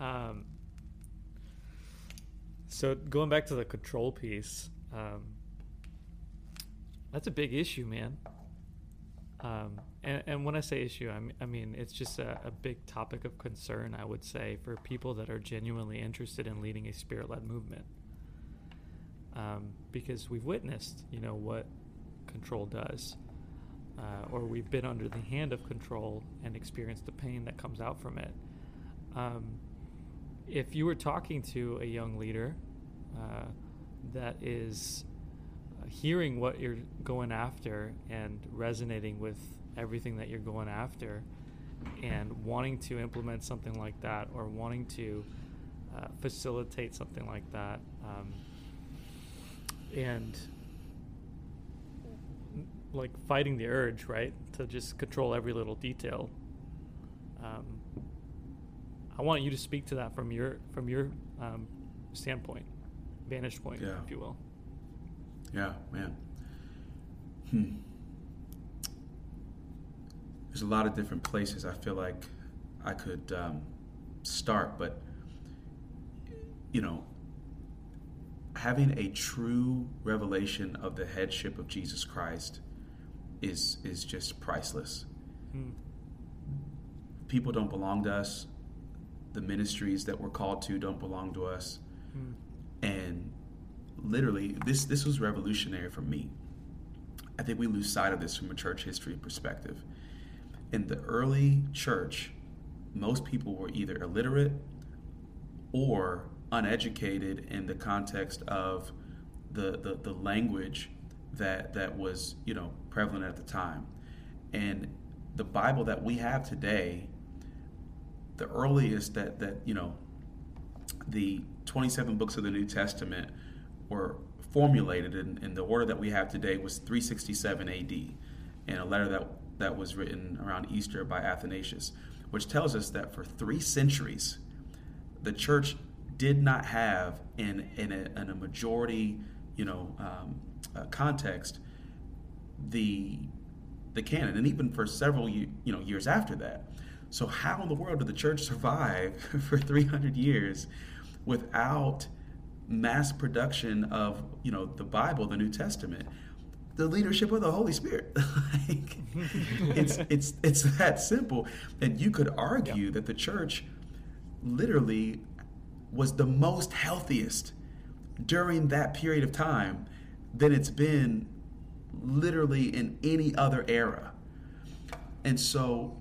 Um, so going back to the control piece, um, that's a big issue, man. Um, and, and, when I say issue, I mean, I mean it's just a, a, big topic of concern, I would say, for people that are genuinely interested in leading a spirit led movement. Um, because we've witnessed, you know, what control does, uh, or we've been under the hand of control and experienced the pain that comes out from it. Um, if you were talking to a young leader uh, that is hearing what you're going after and resonating with everything that you're going after and wanting to implement something like that or wanting to uh, facilitate something like that um, and like fighting the urge right to just control every little detail um, i want you to speak to that from your from your um, standpoint vantage point yeah. if you will yeah, man. Hmm. There's a lot of different places I feel like I could um, start, but you know, having a true revelation of the headship of Jesus Christ is is just priceless. Hmm. People don't belong to us. The ministries that we're called to don't belong to us. Hmm. And literally this this was revolutionary for me. I think we lose sight of this from a church history perspective. In the early church, most people were either illiterate or uneducated in the context of the, the, the language that that was you know prevalent at the time. And the bible that we have today the earliest that that you know the 27 books of the new testament were formulated in, in the order that we have today was 367 AD, and a letter that that was written around Easter by Athanasius, which tells us that for three centuries, the church did not have in in a, in a majority, you know, um, uh, context, the the canon, and even for several you know years after that. So how in the world did the church (laughs) survive for 300 years without mass production of you know the Bible, the New Testament, the leadership of the Holy Spirit. (laughs) like, (laughs) it's it's it's that simple. And you could argue yeah. that the church literally was the most healthiest during that period of time than it's been literally in any other era. And so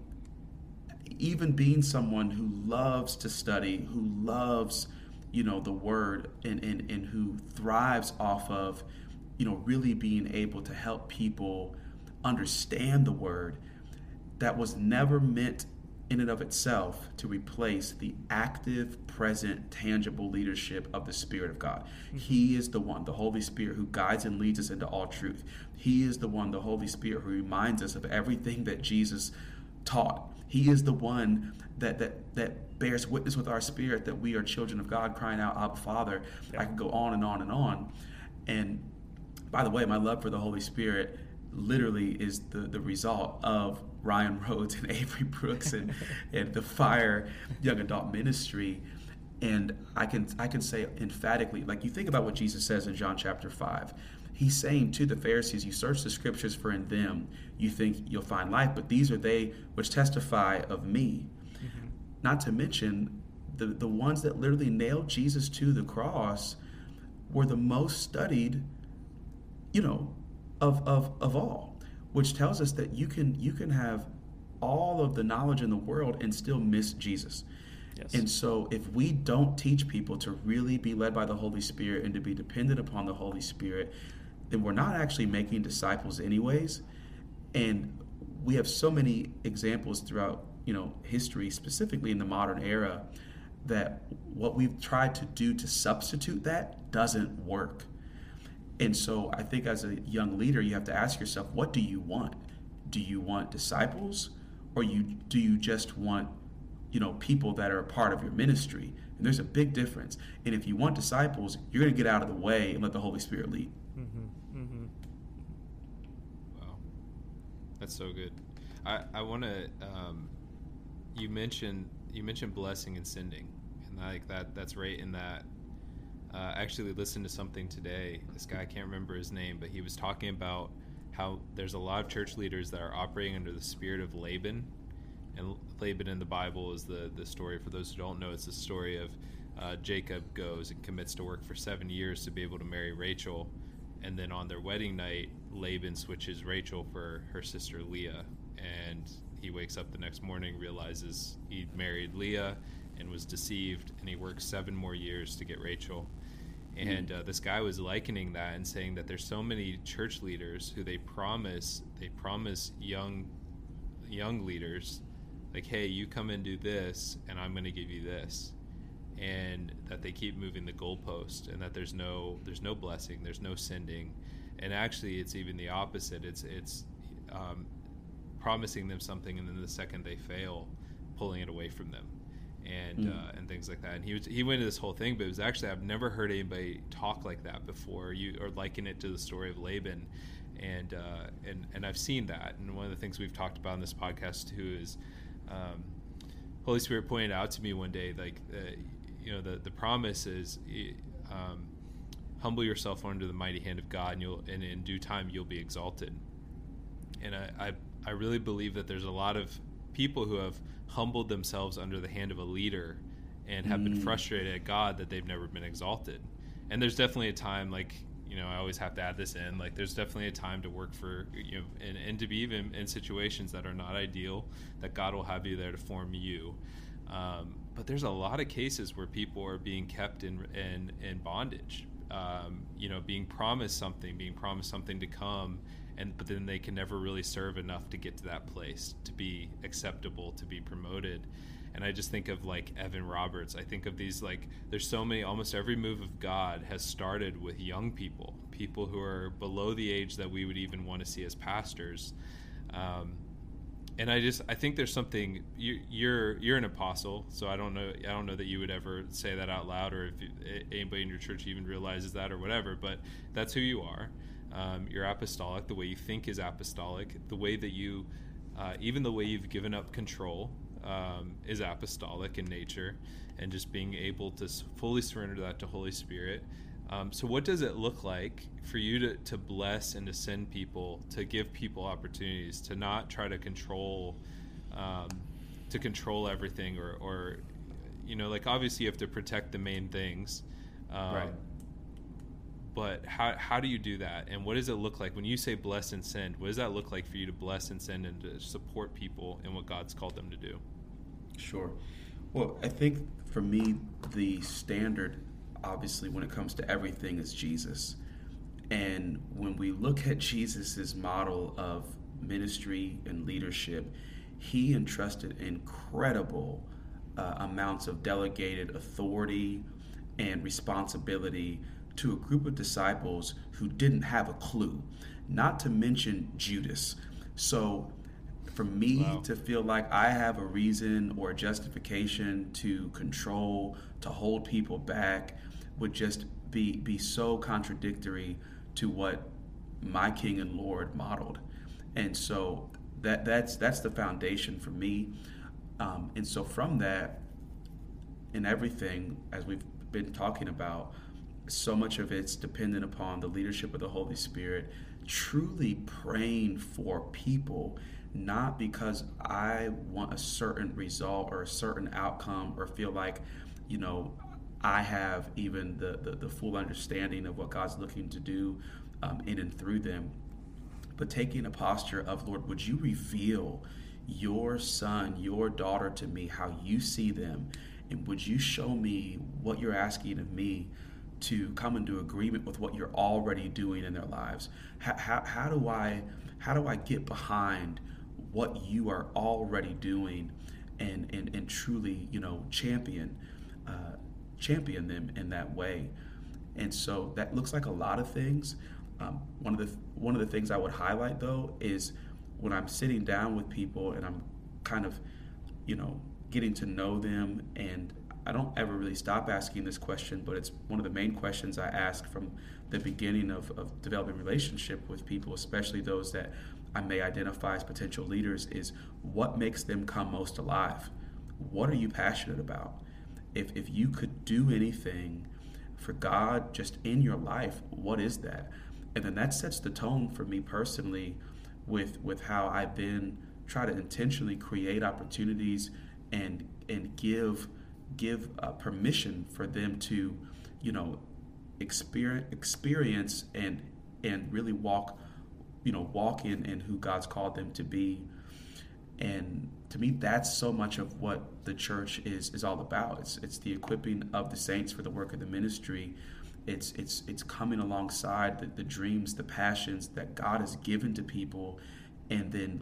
even being someone who loves to study, who loves you know the word and, and and who thrives off of you know really being able to help people understand the word that was never meant in and of itself to replace the active, present, tangible leadership of the Spirit of God. Mm-hmm. He is the one, the Holy Spirit, who guides and leads us into all truth. He is the one, the Holy Spirit, who reminds us of everything that Jesus taught. He is the one that that that bears witness with our spirit that we are children of God, crying out, Abba, Father. Yeah. I can go on and on and on. And by the way, my love for the Holy Spirit literally is the, the result of Ryan Rhodes and (laughs) Avery Brooks and, (laughs) and the Fire Young Adult Ministry. And I can I can say emphatically, like you think about what Jesus says in John chapter five. He's saying to the Pharisees, You search the scriptures, for in them you think you'll find life, but these are they which testify of me. Mm-hmm. Not to mention, the, the ones that literally nailed Jesus to the cross were the most studied, you know, of, of, of all, which tells us that you can you can have all of the knowledge in the world and still miss Jesus. Yes. And so, if we don't teach people to really be led by the Holy Spirit and to be dependent upon the Holy Spirit, then we're not actually making disciples anyways. And we have so many examples throughout, you know, history, specifically in the modern era, that what we've tried to do to substitute that doesn't work. And so I think as a young leader, you have to ask yourself, what do you want? Do you want disciples or you do you just want, you know, people that are a part of your ministry? And there's a big difference. And if you want disciples, you're going to get out of the way and let the Holy Spirit lead. Mm-hmm. That's so good. I I want to. Um, you mentioned you mentioned blessing and sending, and like that that's right in that. Uh, actually listened to something today. This guy I can't remember his name, but he was talking about how there's a lot of church leaders that are operating under the spirit of Laban, and Laban in the Bible is the the story. For those who don't know, it's the story of uh, Jacob goes and commits to work for seven years to be able to marry Rachel, and then on their wedding night, Laban switches Rachel for her sister Leah, and he wakes up the next morning, realizes he married Leah and was deceived, and he works seven more years to get Rachel. And uh, this guy was likening that and saying that there's so many church leaders who they promise they promise young young leaders like, hey, you come and do this, and I'm going to give you this, and that they keep moving the goalpost, and that there's no there's no blessing, there's no sending, and actually it's even the opposite. It's it's um, promising them something and then the second they fail pulling it away from them and mm. uh, and things like that and he was he went into this whole thing but it was actually I've never heard anybody talk like that before you or liken it to the story of Laban and uh, and and I've seen that and one of the things we've talked about in this podcast too is um, Holy Spirit pointed out to me one day like uh, you know the the promise is um, humble yourself under the mighty hand of God, and you'll and in due time you'll be exalted. And I, I, I really believe that there's a lot of people who have humbled themselves under the hand of a leader and have mm. been frustrated at God that they've never been exalted. And there's definitely a time like you know, I always have to add this in. Like, there's definitely a time to work for you know, and, and to be even in situations that are not ideal. That God will have you there to form you. Um, but there's a lot of cases where people are being kept in in, in bondage. Um, you know, being promised something, being promised something to come, and but then they can never really serve enough to get to that place to be acceptable, to be promoted and I just think of like Evan Roberts. I think of these like there's so many. Almost every move of God has started with young people, people who are below the age that we would even want to see as pastors. Um, and I just I think there's something you, you're you're an apostle, so I don't know I don't know that you would ever say that out loud, or if you, anybody in your church even realizes that or whatever. But that's who you are. Um, you're apostolic. The way you think is apostolic. The way that you, uh, even the way you've given up control um, is apostolic in nature, and just being able to fully surrender that to Holy Spirit. Um, so, what does it look like for you to, to bless and to send people, to give people opportunities, to not try to control, um, to control everything, or, or, you know, like obviously you have to protect the main things, um, right? But how how do you do that, and what does it look like when you say bless and send? What does that look like for you to bless and send and to support people in what God's called them to do? Sure. Well, I think for me, the standard, obviously, when it comes to everything, is Jesus. And when we look at Jesus' model of ministry and leadership, he entrusted incredible uh, amounts of delegated authority and responsibility to a group of disciples who didn't have a clue, not to mention Judas. So for me wow. to feel like I have a reason or a justification to control, to hold people back, would just be be so contradictory to what my King and Lord modeled, and so that that's that's the foundation for me. Um, and so from that, in everything as we've been talking about, so much of it's dependent upon the leadership of the Holy Spirit, truly praying for people not because I want a certain result or a certain outcome or feel like, you know, I have even the, the, the full understanding of what God's looking to do um, in and through them, but taking a posture of, Lord, would you reveal your son, your daughter to me, how you see them, and would you show me what you're asking of me? To come into agreement with what you're already doing in their lives how, how, how do i how do i get behind what you are already doing and, and, and truly, you know, champion, uh, champion them in that way. And so that looks like a lot of things. Um, one of the one of the things I would highlight though is when I'm sitting down with people and I'm kind of, you know, getting to know them and I don't ever really stop asking this question, but it's one of the main questions I ask from the beginning of, of developing relationship with people, especially those that I may identify as potential leaders is what makes them come most alive? What are you passionate about? If, if you could do anything for God just in your life, what is that? And then that sets the tone for me personally with with how I then try to intentionally create opportunities and and give give uh, permission for them to, you know, experience experience and and really walk you know, walk in, in who God's called them to be. And to me, that's so much of what the church is is all about. It's it's the equipping of the saints for the work of the ministry. It's it's it's coming alongside the, the dreams, the passions that God has given to people, and then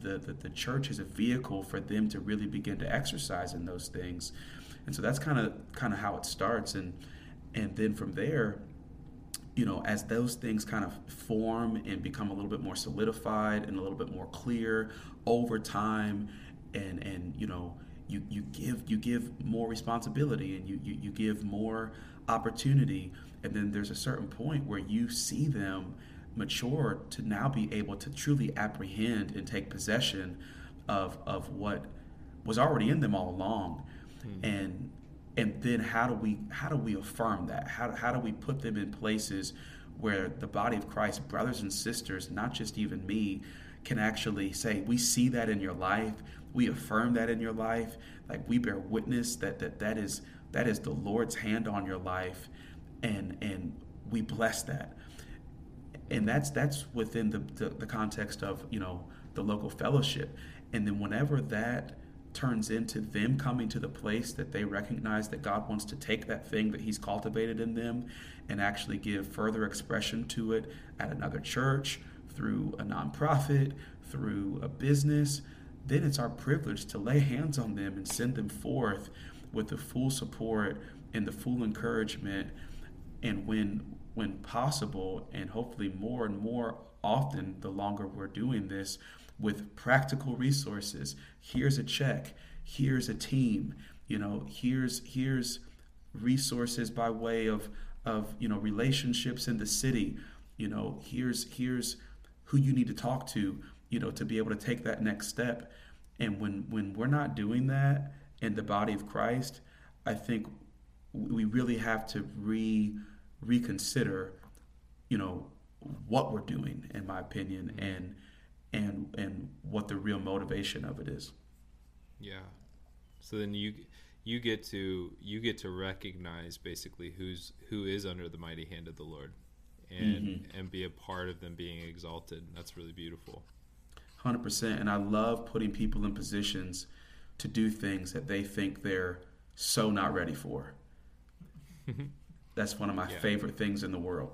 the, the, the church is a vehicle for them to really begin to exercise in those things. And so that's kind of kind of how it starts. And and then from there, you know, as those things kind of form and become a little bit more solidified and a little bit more clear over time, and and you know, you you give you give more responsibility and you you, you give more opportunity, and then there's a certain point where you see them mature to now be able to truly apprehend and take possession of of what was already in them all along, mm-hmm. and and then how do we how do we affirm that? How, how do we put them in places where the body of christ brothers and sisters not just even me can actually say we see that in your life. We affirm that in your life. Like we bear witness that that, that is that is the lord's hand on your life. And and we bless that. And that's that's within the, the, the context of you know the local fellowship. And then whenever that turns into them coming to the place that they recognize that God wants to take that thing that He's cultivated in them and actually give further expression to it at another church, through a nonprofit, through a business, then it's our privilege to lay hands on them and send them forth with the full support and the full encouragement. And when when possible, and hopefully more and more often, the longer we're doing this, with practical resources. Here's a check. Here's a team. You know, here's here's resources by way of of you know relationships in the city. You know, here's here's who you need to talk to. You know, to be able to take that next step. And when when we're not doing that in the body of Christ, I think we really have to re reconsider. You know what we're doing, in my opinion, and and and what the real motivation of it is. Yeah. So then you you get to you get to recognize basically who's who is under the mighty hand of the Lord and mm-hmm. and be a part of them being exalted. That's really beautiful. 100% and I love putting people in positions to do things that they think they're so not ready for. (laughs) That's one of my yeah. favorite things in the world.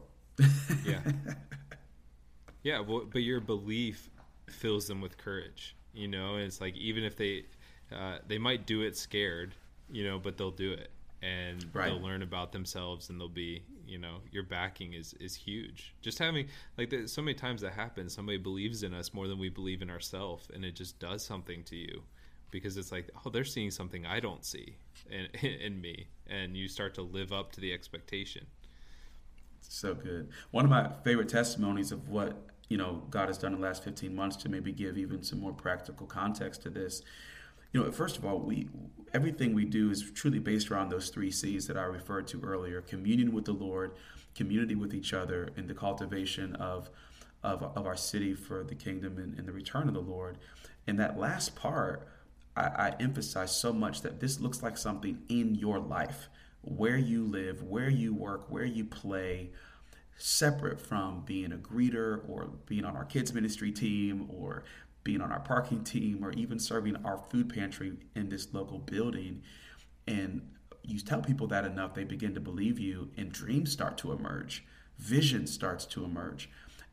yeah. (laughs) Yeah, well, but your belief fills them with courage you know? And it's like even if they uh, they might do it scared you know but they'll do it. And right. they'll learn about themselves and they'll be you know your backing is is huge. Just having like the, so many times that happens somebody believes in us more than we believe in ourselves and it just does something to you. Because it's like oh they're seeing something i don't see in, (laughs) in me. And you start to live up to the expectation. So good. One of my favorite testimonies of what you know God has done in the last 15 months to maybe give even some more practical context to this. You know, first of all, we everything we do is truly based around those three C's that I referred to earlier: communion with the Lord, community with each other, and the cultivation of of, of our city for the kingdom and, and the return of the Lord. And that last part, I, I emphasize so much that this looks like something in your life, where you live, where you work, where you play separate from being a greeter or being on our kids ministry team or being on our parking team or even serving our food pantry in this local building. And you tell people that enough they begin to believe you and dreams start to emerge vision starts to emerge.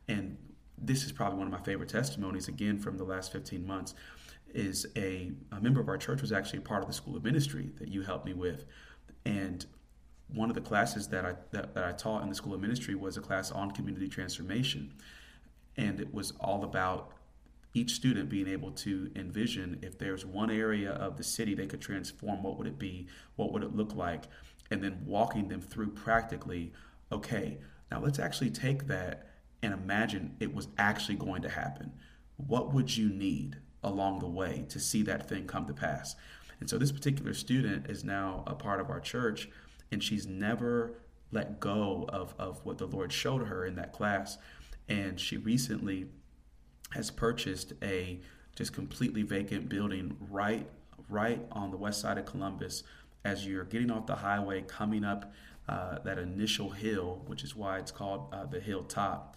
And this is probably one of my favorite testimonies again from the last 15 months is a, a member of our church was actually part of the school of ministry that you helped me with. And one of the classes that I that, that I taught in the School of Ministry was a class on community transformation, and it was all about each student being able to envision if there's one area of the city they could transform, what would it be? What would it look like? And then walking them through practically, okay, now let's actually take that and imagine it was actually going to happen. What would you need along the way to see that thing come to pass? And so this particular student is now a part of our church and she's never let go of, of what the Lord showed her in that class. And she recently has purchased a just completely vacant building right right on the west side of Columbus as you're getting off the highway coming up uh, that initial hill, which is why it's called uh, the hilltop.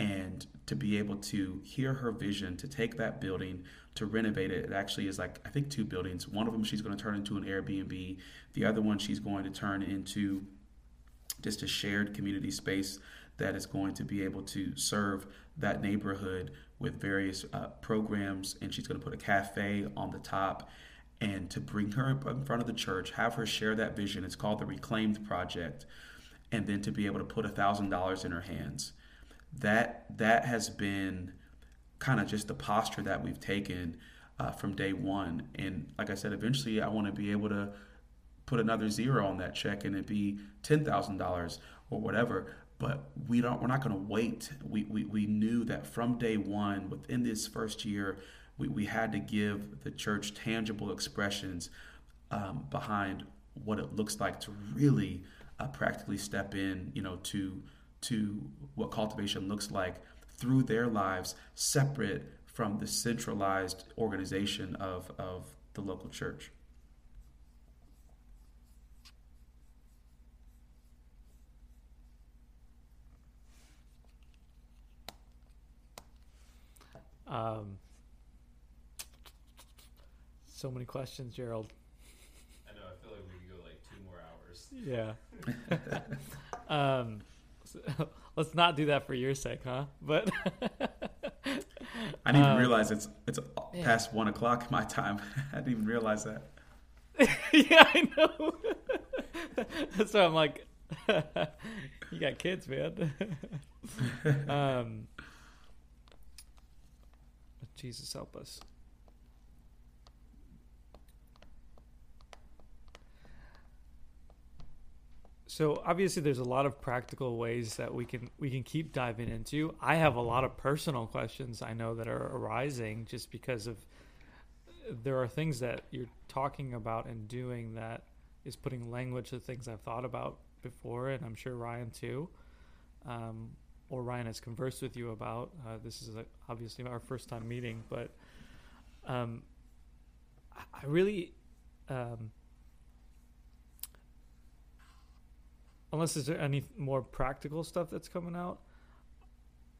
And to be able to hear her vision, to take that building, to renovate it. It actually is like, I think, two buildings. One of them she's going to turn into an Airbnb, the other one she's going to turn into just a shared community space that is going to be able to serve that neighborhood with various uh, programs. And she's going to put a cafe on the top and to bring her in front of the church, have her share that vision. It's called the Reclaimed Project. And then to be able to put a thousand dollars in her hands. That that has been kind of just the posture that we've taken uh, from day one. And like I said, eventually I want to be able to put another zero on that check and it be ten thousand dollars or whatever. But we don't. We're not going to wait. We, we we knew that from day one, within this first year, we, we had to give the church tangible expressions um, behind what it looks like to really uh, practically step in, you know, to to what cultivation looks like through their lives separate from the centralized organization of, of the local church. Um, so many questions, Gerald. I know. I feel like we could go like two more hours. Yeah. (laughs) um, so, (laughs) let's not do that for your sake, huh? But (laughs) I didn't even Um, realize it's it's past one o'clock my time. (laughs) I didn't even realize that. yeah, I know. so I'm like, you got kids, man. um, Jesus help us. So obviously, there's a lot of practical ways that we can we can keep diving into. I have a lot of personal questions I know that are arising just because of there are things that you're talking about and doing that is putting language to things I've thought about before, and I'm sure Ryan too, um, or Ryan has conversed with you about. Uh, this is uh obviously our first time meeting, but um, I I really, um, unless there's any more practical stuff that's coming out,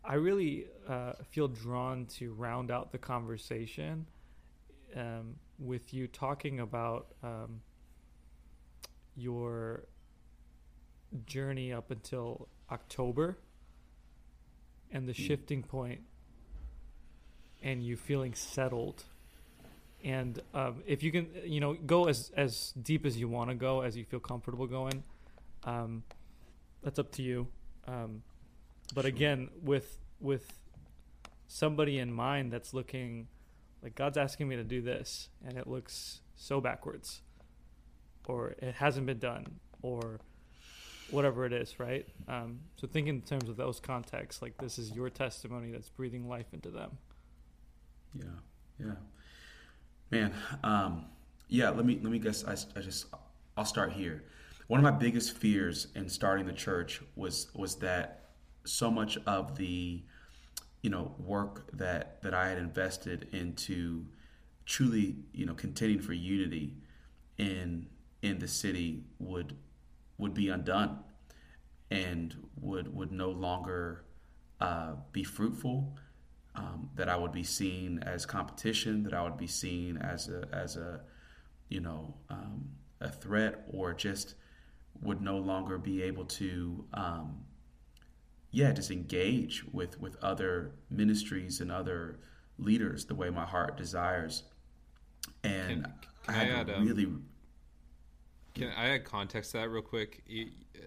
I really uh, feel drawn to round out the conversation um, with you talking about um, your journey up until October and the shifting point and you feeling settled. And um, if you can, you know, go as, as deep as you want to go, as you feel comfortable going, um, that's up to you. Um, but Sure. again, with with somebody in mind that's looking like God's asking me to do this, and it looks so backwards, or it hasn't been done, or whatever it is, right? Um, so think in terms of those contexts, like this is your testimony that's breathing life into them. Yeah, yeah, man. Um, yeah, let me let me guess. I, I just I'll start here. One of my biggest fears in starting the church was was that so much of the you know work that that I had invested into truly you know contending for unity in in the city would would be undone and would would no longer uh, be fruitful um, that I would be seen as competition, that I would be seen as a as a you know um, a threat, or just would no longer be able to um, yeah just engage with with other ministries and other leaders the way my heart desires. And Can- I can had I add, to um, really Can I add context to that real quick?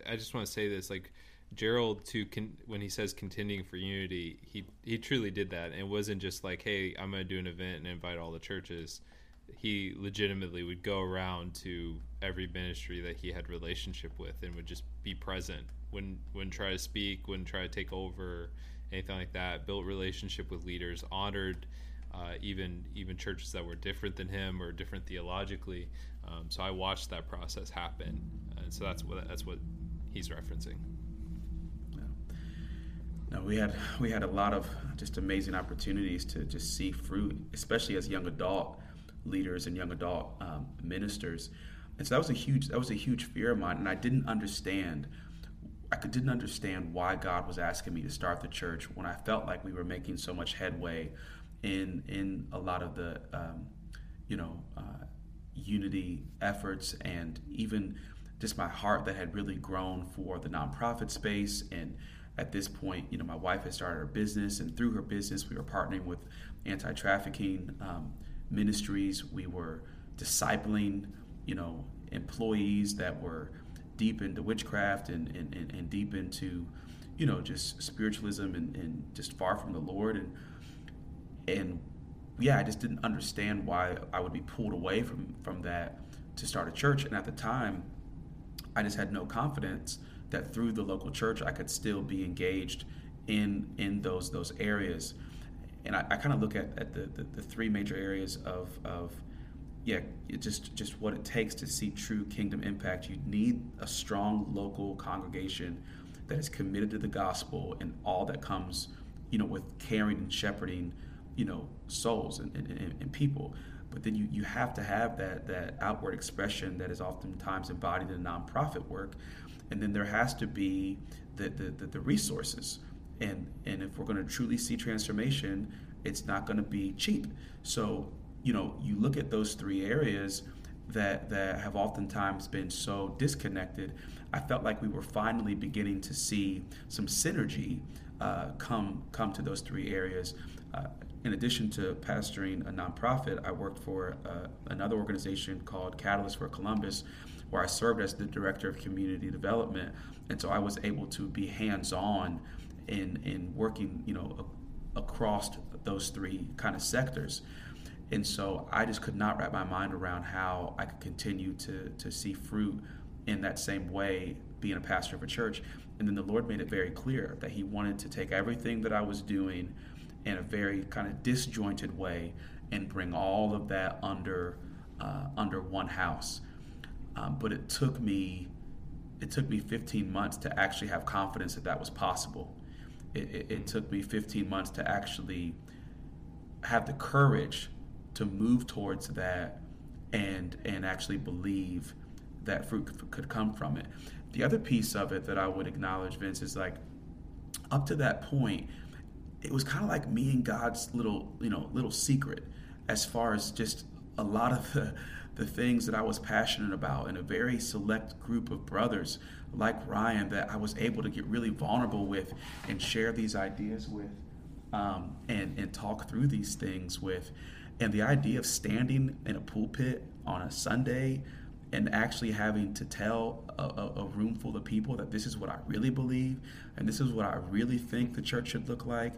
I just want to say this: like Gerald, to con- when he says contending for unity, he he truly did that, and it wasn't just like, "Hey, I'm going to do an event and invite all the churches." He legitimately would go around to every ministry that he had relationship with, and would just be present. Wouldn't wouldn't try to speak, wouldn't try to take over, anything like that. Built relationship with leaders, honored uh, even even churches that were different than him or different theologically. Um, so I watched that process happen, and so that's what that's what he's referencing. No, we had we had a lot of just amazing opportunities to just see fruit, especially as young adult leaders and young adult um, ministers. And so that was a huge that was a huge fear of mine, and I didn't understand. I didn't understand why God was asking me to start the church when I felt like we were making so much headway in in a lot of the um, you know uh, unity efforts and even just my heart that had really grown for the nonprofit space and at this point you know my wife had started her business and through her business we were partnering with anti-trafficking um, ministries we were discipling you know employees that were deep into witchcraft and, and, and, and deep into you know just spiritualism and, and just far from the lord and and yeah, I just didn't understand why I would be pulled away from from that to start a church. And at the time, I just had no confidence that through the local church I could still be engaged in in those those areas. And I, I kind of look at, at the, the, the three major areas of of yeah, just just what it takes to see true kingdom impact. You need a strong local congregation that is committed to the gospel and all that comes, you know, with caring and shepherding, you know, souls and, and, and- people. But then you, you have to have that that outward expression that is oftentimes embodied in nonprofit work, and then there has to be the the, the, the resources. And and if we're going to truly see transformation, it's not going to be cheap. So, you know, you look at those three areas that that have oftentimes been so disconnected. I felt like we were finally beginning to see some synergy uh, come come to those three areas. Uh, in addition to pastoring a nonprofit, I worked for uh, another organization called Catalyst for Columbus, where I served as the director of community development, and so I was able to be hands-on in in working, you know, across those three kind of sectors. And so I just could not wrap my mind around how I could continue to, to see fruit in that same way being a pastor of a church. And then the Lord made it very clear that He wanted to take everything that I was doing in a very kind of disjointed way and bring all of that under uh, under one house. Um, but it took me it took me 15 months to actually have confidence that that was possible. It, it, it took me 15 months to actually have the courage to move towards that and and actually believe that fruit could come from it. The other piece of it that I would acknowledge, Vince, is like up to that point, it was kind of like me and God's little, you know, little secret as far as just a lot of the, the things that I was passionate about and a very select group of brothers like Ryan that I was able to get really vulnerable with and share these ideas with um, and, and talk through these things with. And the idea of standing in a pulpit on a Sunday and actually having to tell a, a, a, room full of people that this is what I really believe and this is what I really think the church should look like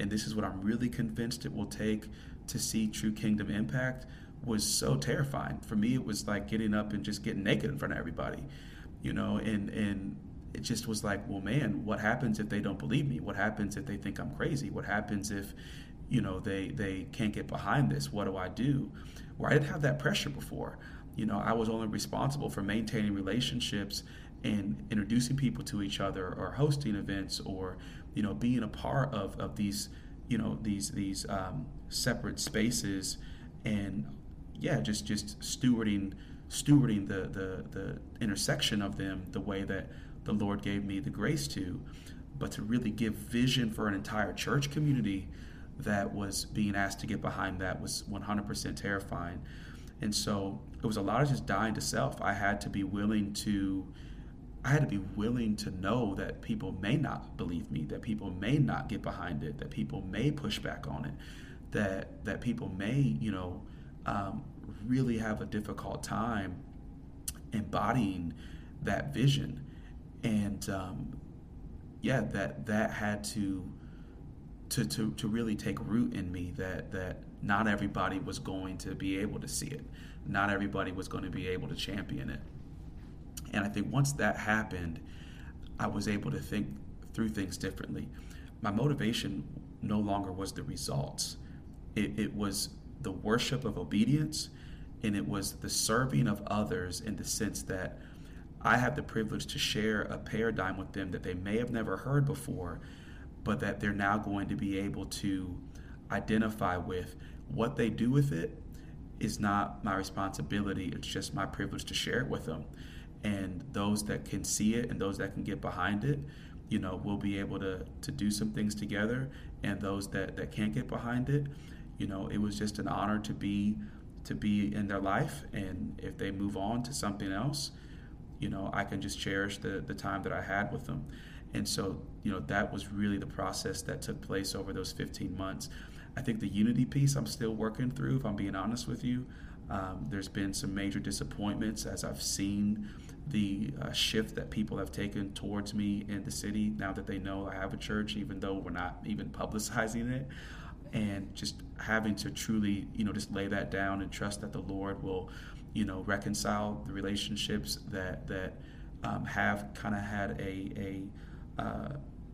and this is what I'm really convinced it will take to see true kingdom impact was so terrifying. For me, it was like getting up and just getting naked in front of everybody, you know, and, and it just was like, well, man, what happens if they don't believe me? What happens if they think I'm crazy? What happens if, you know, they, they can't get behind this? What do I do? Where I didn't have that pressure before. You know, I was only responsible for maintaining relationships and introducing people to each other or hosting events or, you know, being a part of, of these, you know, these, these um, separate spaces and yeah, just, just stewarding, stewarding the, the, the intersection of them the way that the Lord gave me the grace to, but to really give vision for an entire church community that was being asked to get behind that was 100% terrifying. And so it was a lot of just dying to self. I had to be willing to I had to be willing to know that people may not believe me, that people may not get behind it, that people may push back on it, that that people may, you know, um, really have a difficult time embodying that vision, and um, yeah, that that had to to to to really take root in me. That that not everybody was going to be able to see it. Not everybody was going to be able to champion it. And I think once that happened, I was able to think through things differently. My motivation no longer was the results, it, it was the worship of obedience and it was the serving of others in the sense that I have the privilege to share a paradigm with them that they may have never heard before, but that they're now going to be able to identify with what they do with it is not my responsibility. It's just my privilege to share it with them. And those that can see it and those that can get behind it, you know, we'll be able to, to do some things together. And those that, that can't get behind it, you know, it was just an honor to be to be in their life. And if they move on to something else, you know, I can just cherish the, the time that I had with them. And so, you know, that was really the process that took place over those 15 months. I think the unity piece I'm still working through, if I'm being honest with you. Um, there's been some major disappointments as I've seen the uh, shift that people have taken towards me in the city now that they know I have a church, even though we're not even (laughs) publicizing it. And just having to truly, you know, just lay that down and trust that the Lord will, you know, reconcile the relationships that that um, have kind of had a a uh,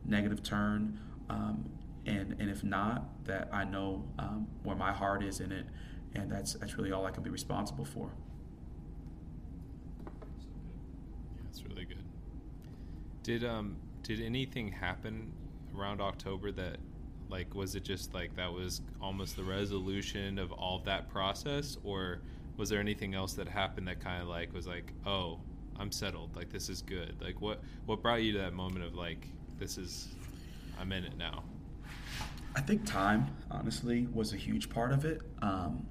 negative turn um, and and if not, that I know um, where my heart is in it, and that's that's really all I can be responsible for. Yeah, that's really good. Did um did anything happen around October that like was it just like that was almost the resolution of all of that process or was there anything else that happened that kind of like was like oh i'm settled like this is good like what what brought you to that moment of like this is i'm in it now I think time, honestly, was a huge part of it. Um,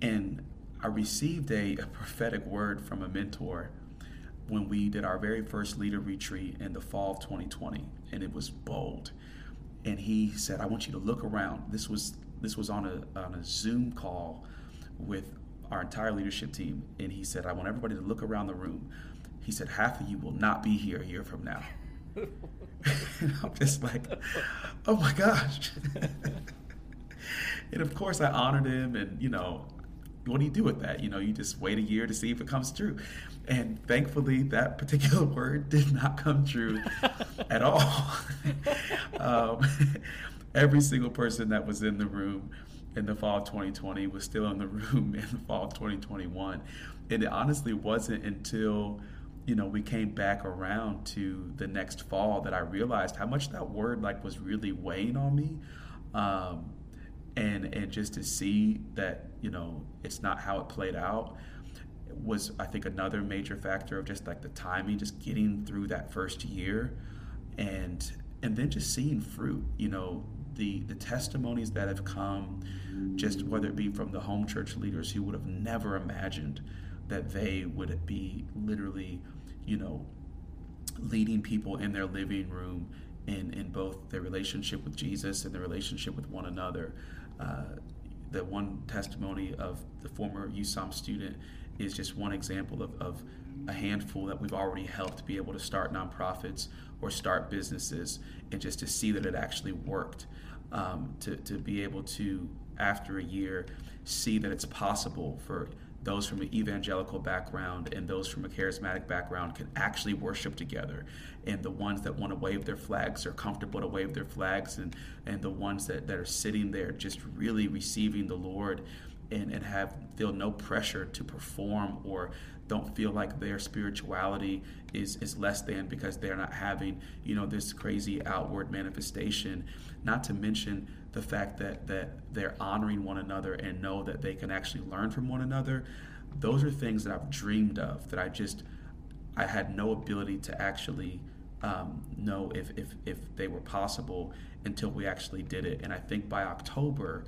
and I received a, a prophetic word from a mentor when we did our very first leader retreat in the fall of 2020, and it was bold. And he said, "I want you to look around." This was this was on a on a Zoom call with our entire leadership team, and he said, "I want everybody to look around the room." He said, "Half of you will not be here a year from now." (laughs) I'm just like, "Oh my gosh!" (laughs) and of course, I honored him, and you know, what do you do with that? You know, you just wait a year to see if it comes true. And thankfully, that particular (laughs) word did not come true at all. (laughs) um, (laughs) every single person that was in the room in the fall of 2020 was still in the room in the fall of 2021. And it honestly wasn't until you know we came back around to the next fall that I realized how much that word like was really weighing on me. Um, and and just to see that you know it's not how it played out was I think another major factor of just like the timing, just getting through that first year, and and then just seeing fruit. You know the the testimonies that have come, just whether it be from the home church leaders who would have never imagined that they would be literally, you know, leading people in their living room in in both their relationship with Jesus and their relationship with one another. The one testimony of the former USAM student is just one example of, of a handful that we've already helped be able to start nonprofits or start businesses and just to see that it actually worked. Um, to, to be able to, after a year, see that it's possible for those from an evangelical background and those from a charismatic background can actually worship together. And the ones that want to wave their flags are comfortable to wave their flags, and, and the ones that, that are sitting there just really receiving the Lord and, and have feel no pressure to perform or don't feel like their spirituality is, is less than because they're not having you know this crazy outward manifestation not to mention the fact that that they're honoring one another and know that they can actually learn from one another those are things that i've dreamed of that i just i had no ability to actually um, know if, if if they were possible until we actually did it. And i think by october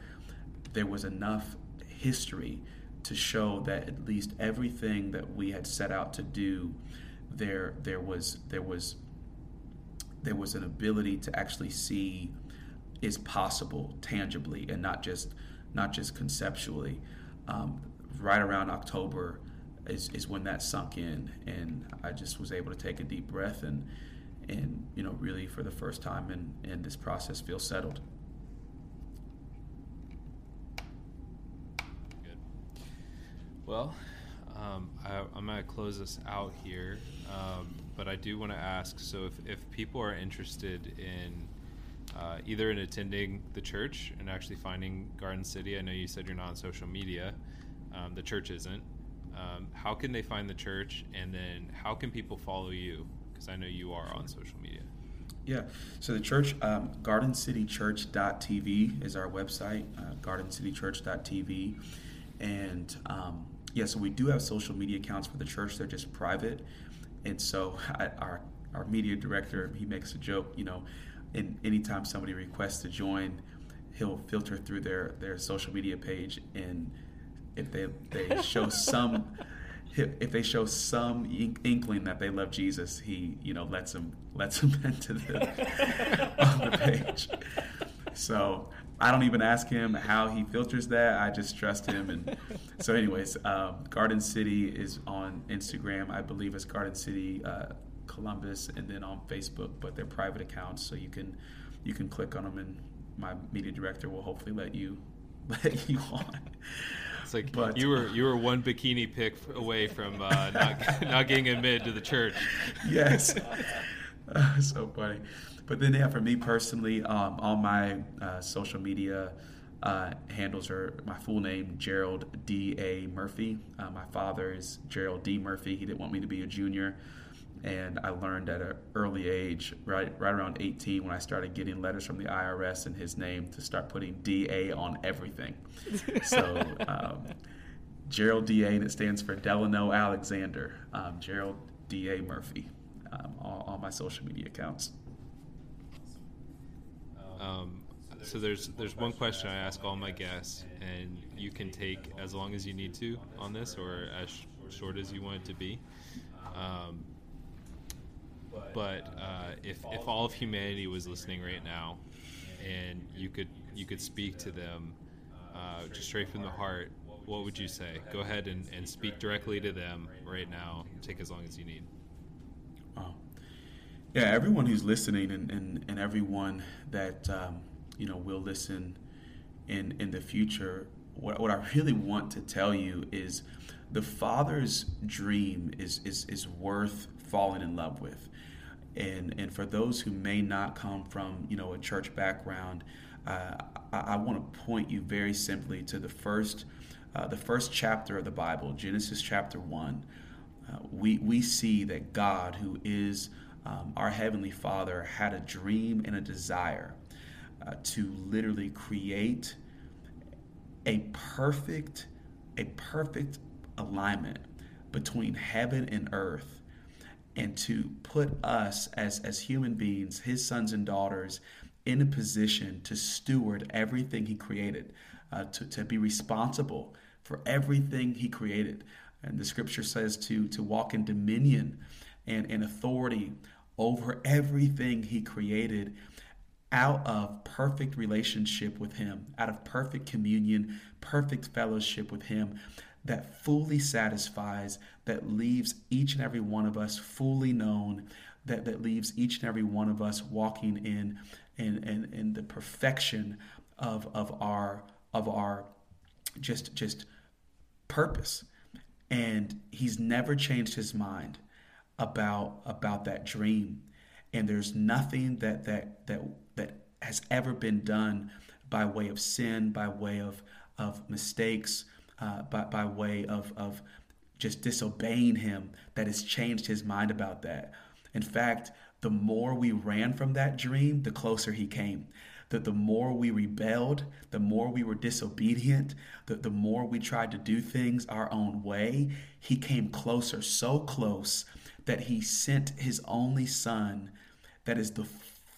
there was enough history to show that at least everything that we had set out to do, there there was there was there was an ability to actually see is possible tangibly and not just not just conceptually. Um, right around October is, is when that sunk in, and I just was able to take a deep breath and and you know really for the first time in, in this process feel settled. Good. Well, um, I, am going to close this out here, um, but I do want to ask so, if, if people are interested in uh, either in attending the church and actually finding Garden City, I know you said you're not on social media, um, the church isn't. Um, how can they find the church, and then how can people follow you? Because I know you are on social media. Yeah, so the church, um, gardencitychurch.tv is our website, uh, gardencitychurch.tv. And um, yeah, so we do have social media accounts for the church. They're just private, and so (laughs) I, our our media director he makes a joke. You know, and anytime somebody requests to join, he'll filter through their their social media page, and if they they show (laughs) some. If they show some inkling that they love Jesus, he you know lets them lets (laughs) them into the on the page. So I don't even ask him how he filters that. I just trust him. And so, anyways, um, Garden City is on Instagram. I believe it's Garden City uh, Columbus, and then on Facebook. But they're private accounts, so you can you can click on them, and my media director will hopefully let you (laughs) let you on. It's like but, you were you were one bikini pick away from uh, not, (laughs) not getting admitted to the church. Yes, uh, (laughs) so funny. But then, yeah, for me personally, um, all my uh, social media uh, handles are my full name, Gerald D. A. Murphy. Uh, my father is Gerald D. Murphy. He didn't want me to be a junior. And I learned at an early age, right, right around 18, when I started getting letters from the IRS in his name to start putting DA on everything. (laughs) so, um, Gerald DA, and it stands for Delano Alexander. Um, Gerald DA Murphy, um, all, all my social media accounts. Um, so there's there's one question I ask all my guests, and you can take as long as you need to on this, or as sh- short as you want it to be. But uh, if if all of humanity was listening right now, and you could you could speak to them uh, just straight from the heart, what would you say? Go ahead and, and speak directly to them right now. Take as long as you need. Wow. Yeah, everyone who's listening and, and, and everyone that um, you know will listen in in the future, what, what I really want to tell you is the father's dream is, is, is worth falling in love with. And, and for those who may not come from you know a church background, uh, I, I want to point you very simply to the first uh, the first chapter of the Bible, Genesis chapter one. Uh, we we see that God, who is um, our heavenly Father, had a dream and a desire uh, to literally create a perfect a perfect alignment between heaven and earth and to put us as as human beings his sons and daughters in a position to steward everything he created uh, to, to be responsible for everything he created. And the scripture says to to walk in dominion and, and authority over everything he created out of perfect relationship with him out of perfect communion perfect fellowship with him that fully satisfies, that leaves each and every one of us fully known, that, that leaves each and every one of us walking in in, in, in the perfection of, of our of our just just purpose. And he's never changed his mind about about that dream. And there's nothing that that that that has ever been done by way of sin, by way of of mistakes, uh, by, by way of, of just disobeying him that has changed his mind about that. In fact, the more we ran from that dream, the closer he came. That the more we rebelled, the more we were disobedient, that the more we tried to do things our own way, he came closer, so close that he sent his only son, that is the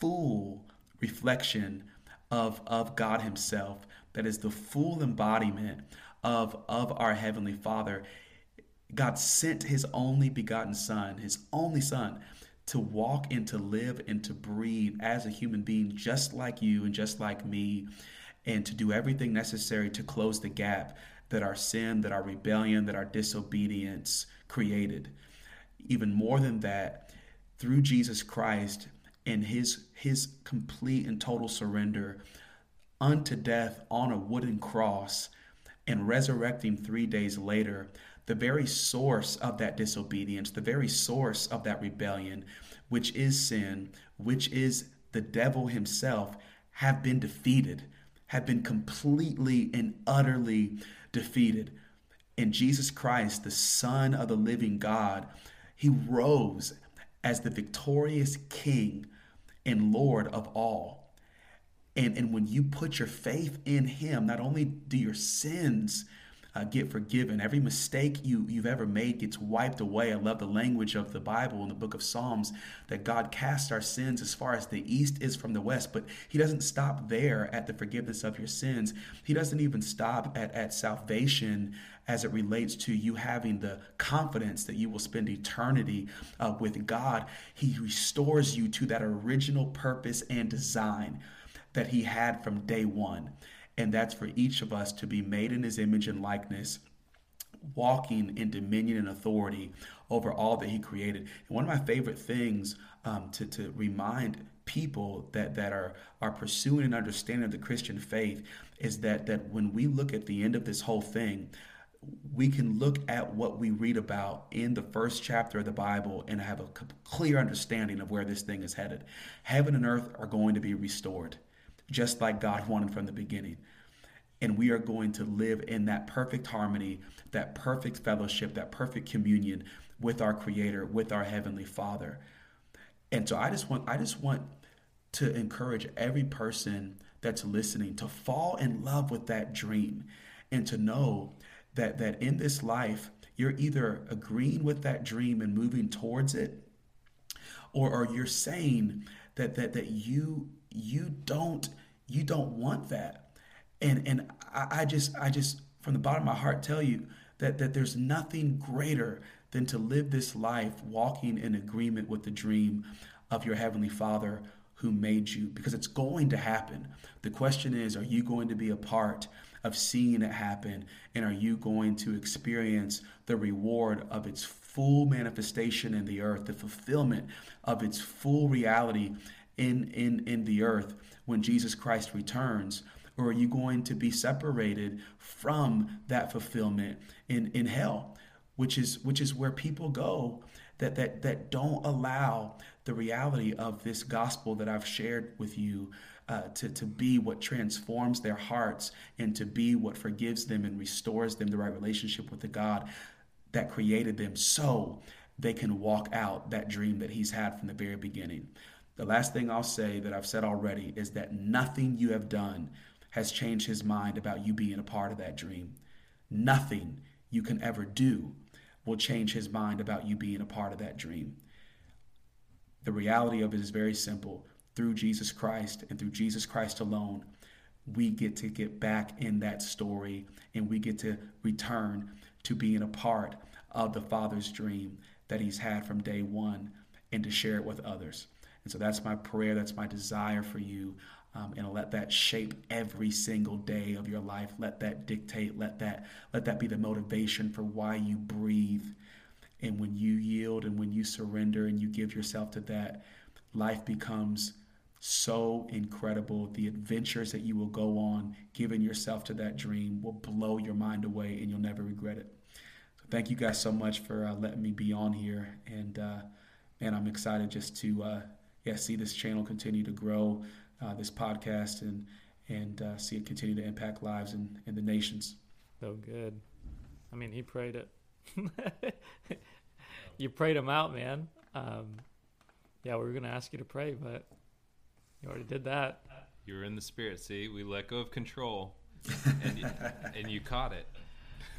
full reflection of, of God himself, that is the full embodiment of, of our Heavenly Father. God sent His only begotten Son, His only Son, to walk and to live and to breathe as a human being, just like you and just like me, and to do everything necessary to close the gap that our sin, that our rebellion, that our disobedience created. Even more than that, through Jesus Christ and his his complete and total surrender unto death on a wooden cross, and resurrecting three days later, the very source of that disobedience, the very source of that rebellion, which is sin, which is the devil himself, have been defeated, have been completely and utterly defeated. And Jesus Christ, the Son of the living God, he rose as the victorious King and Lord of all. And, and when you put your faith in Him, not only do your sins uh, get forgiven, every mistake you, you've ever made gets wiped away. I love the language of the Bible in the book of Psalms that God casts our sins as far as the east is from the west. But He doesn't stop there at the forgiveness of your sins, He doesn't even stop at, at salvation as it relates to you having the confidence that you will spend eternity uh, with God. He restores you to that original purpose and design that he had from day one. And that's for each of us to be made in his image and likeness, walking in dominion and authority over all that he created. And one of my favorite things um, to, to remind people that, that are, are pursuing an understanding of the Christian faith is that, that when we look at the end of this whole thing, we can look at what we read about in the first chapter of the Bible and have a clear understanding of where this thing is headed. Heaven and earth are going to be restored just like God wanted from the beginning. And we are going to live in that perfect harmony, that perfect fellowship, that perfect communion with our Creator, with our Heavenly Father. And so I just want I just want to encourage every person that's listening to fall in love with that dream and to know that that in this life you're either agreeing with that dream and moving towards it or, or you're saying that that that you you don't you don't want that. And and I, I just I just from the bottom of my heart tell you that that there's nothing greater than to live this life walking in agreement with the dream of your heavenly Father who made you because it's going to happen. The question is, are you going to be a part of seeing it happen? And are you going to experience the reward of its full manifestation in the earth, the fulfillment of its full reality in, in, in the earth when Jesus Christ returns? Or are you going to be separated from that fulfillment in, in hell, which is which is where people go that that that don't allow the reality of this gospel that I've shared with you uh, to, to be what transforms their hearts and to be what forgives them and restores them the right relationship with the God that created them so they can walk out that dream that He's had from the very beginning. The last thing I'll say that I've said already is that nothing you have done has changed His mind about you being a part of that dream. Nothing you can ever do will change His mind about you being a part of that dream. The reality of it is very simple. Through Jesus Christ and through Jesus Christ alone, we get to get back in that story and we get to return to being a part of the Father's dream that He's had from day one and to share it with others. And so that's my prayer, that's my desire for you. Um, and let that shape every single day of your life. Let that dictate. Let that let that be the motivation for why you breathe. And when you yield and when you surrender and you give yourself to that, life becomes so incredible. The adventures that you will go on, giving yourself to that dream, will blow your mind away and you'll never regret it. So, thank you guys so much for uh, letting me be on here. And, uh, man, I'm excited just to uh, yeah, see this channel continue to grow, uh, this podcast, and, and uh, see it continue to impact lives in, in the nations. So good. I mean, he prayed it. (laughs) you prayed him out, man. Um, yeah, we were going to ask you to pray, but you already did that. You were in the spirit. See, we let go of control, (laughs) and you, and you caught it. (laughs)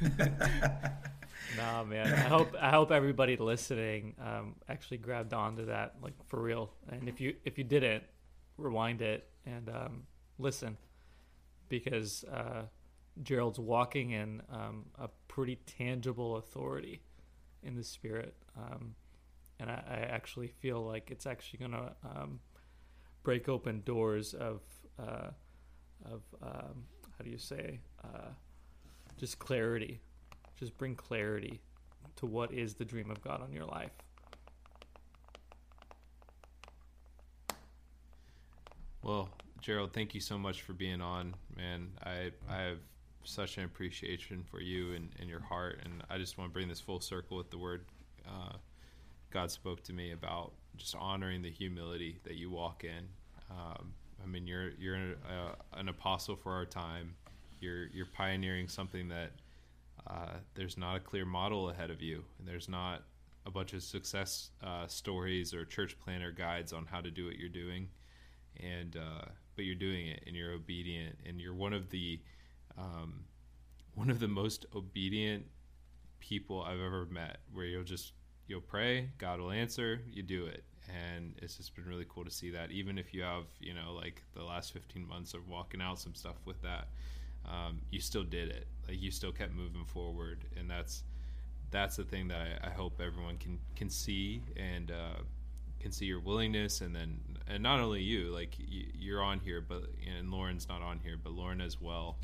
nah, man. I hope I hope everybody listening um, actually grabbed onto that, like for real. And if you if you didn't, rewind it and um, listen, because uh, Gerald's walking in um, a pretty tangible authority in the spirit, um, and I, I, actually feel like it's actually gonna um, break open doors of uh, of um, how do you say uh, just clarity, just bring clarity to what is the dream of God on your life. Well, Gerald, thank you so much for being on, man. I I have such an appreciation for you and, and your heart, and I just want to bring this full circle with the word uh, God spoke to me about just honoring the humility that you walk in. Um, I mean, you're you're uh, an, apostle for our time. You're you're pioneering something that uh, there's not a clear model ahead of you, and there's not a bunch of success uh, stories or church planner guides on how to do what you're doing. And uh, but you're doing it, and you're obedient, and you're one of the um, one of the most obedient people I've ever met. Where you'll just you'll pray, God will answer, you do it. And it's just been really cool to see that. Even if you have, you know, like the last 15 months of walking out some stuff with that, um, you still did it. Like you still kept moving forward. And that's, that's the thing that I, I hope everyone can, can see and, uh, can see your willingness and then, and not only you, like you, are on here, but, and Lauren's not on here, but Lauren as well.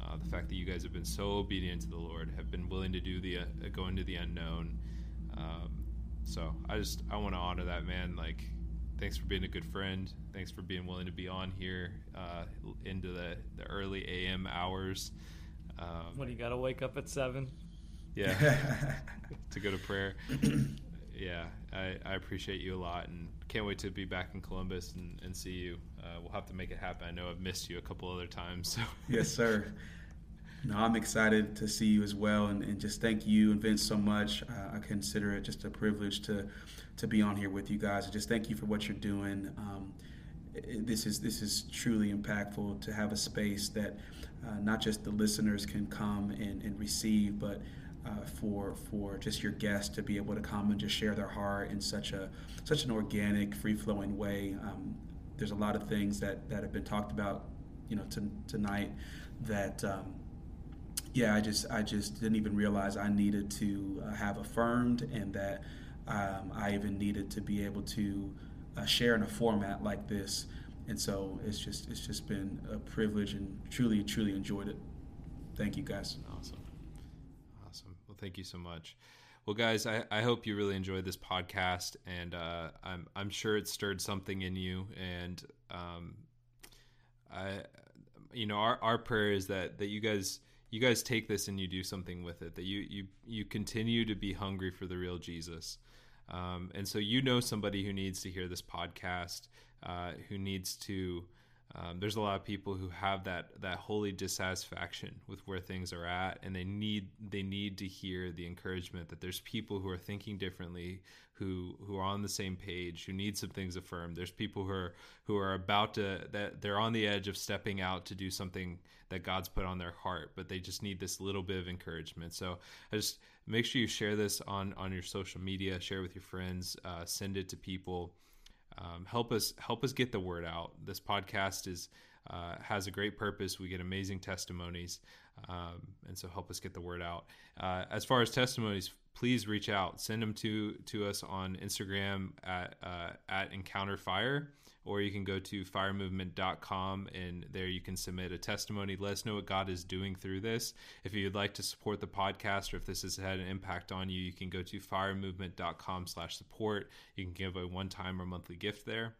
Uh, the fact that you guys have been so obedient to the Lord, have been willing to do the, uh, go into the unknown, um, so I just I want to honor that man. Like, thanks for being a good friend. Thanks for being willing to be on here uh, into the the early AM hours. Um, when you got to wake up at seven. Yeah, (laughs) to go to prayer. (clears throat) yeah, I, I appreciate you a lot and can't wait to be back in Columbus and, and see you. Uh, we'll have to make it happen. I know I've missed you a couple other times. So. Yes, sir. (laughs) No, I'm excited to see you as well, and, and just thank you and Vince so much. Uh, I consider it just a privilege to to be on here with you guys. Just thank you for what you're doing. Um, this is this is truly impactful to have a space that uh, not just the listeners can come and, and receive, but uh, for for just your guests to be able to come and just share their heart in such a such an organic, free flowing way. Um, there's a lot of things that that have been talked about you know to, tonight that um, yeah, I just I just didn't even realize I needed to uh, have affirmed, and that um, I even needed to be able to uh, share in a format like this. And so it's just it's just been a privilege, and truly truly enjoyed it. Thank you, guys. Awesome, awesome. Well, thank you so much. Well, guys, I, I hope you really enjoyed this podcast, and uh, I'm I'm sure it stirred something in you, and um, I, you know, our our prayer is that that you guys you guys take this and you do something with it that you you you continue to be hungry for the real jesus. Um, and so you know somebody who needs to hear this podcast uh, who needs to um, there's a lot of people who have that that holy dissatisfaction with where things are at, and they need they need to hear the encouragement that there's people who are thinking differently, who who are on the same page, who need some things affirmed. There's people who are who are about to that they're on the edge of stepping out to do something that God's put on their heart, but they just need this little bit of encouragement. So I just make sure you share this on on your social media, share with your friends, uh, send it to people. Um, help us help us get the word out. This podcast is uh, has a great purpose. We get amazing testimonies, um, and so help us get the word out. Uh, as far as testimonies, please reach out. Send them to to us on Instagram at uh, at Encounter Fire or you can go to firemovement.com and there you can submit a testimony. Let us know what God is doing through this. If you'd like to support the podcast or if this has had an impact on you, you can go to firemovement.com slash support. You can give a one-time or monthly gift there.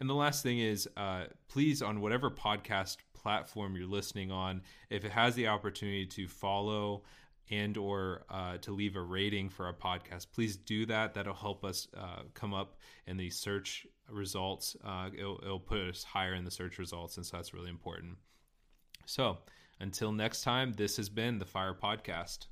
And the last thing is, uh, please, on whatever podcast platform you're listening on, if it has the opportunity to follow and or uh, to leave a rating for our podcast please do that that'll help us uh, come up in the search results. Uh, it'll, it'll put us higher in the search results, and so that's really important. So until next time, this has been the Fire Podcast.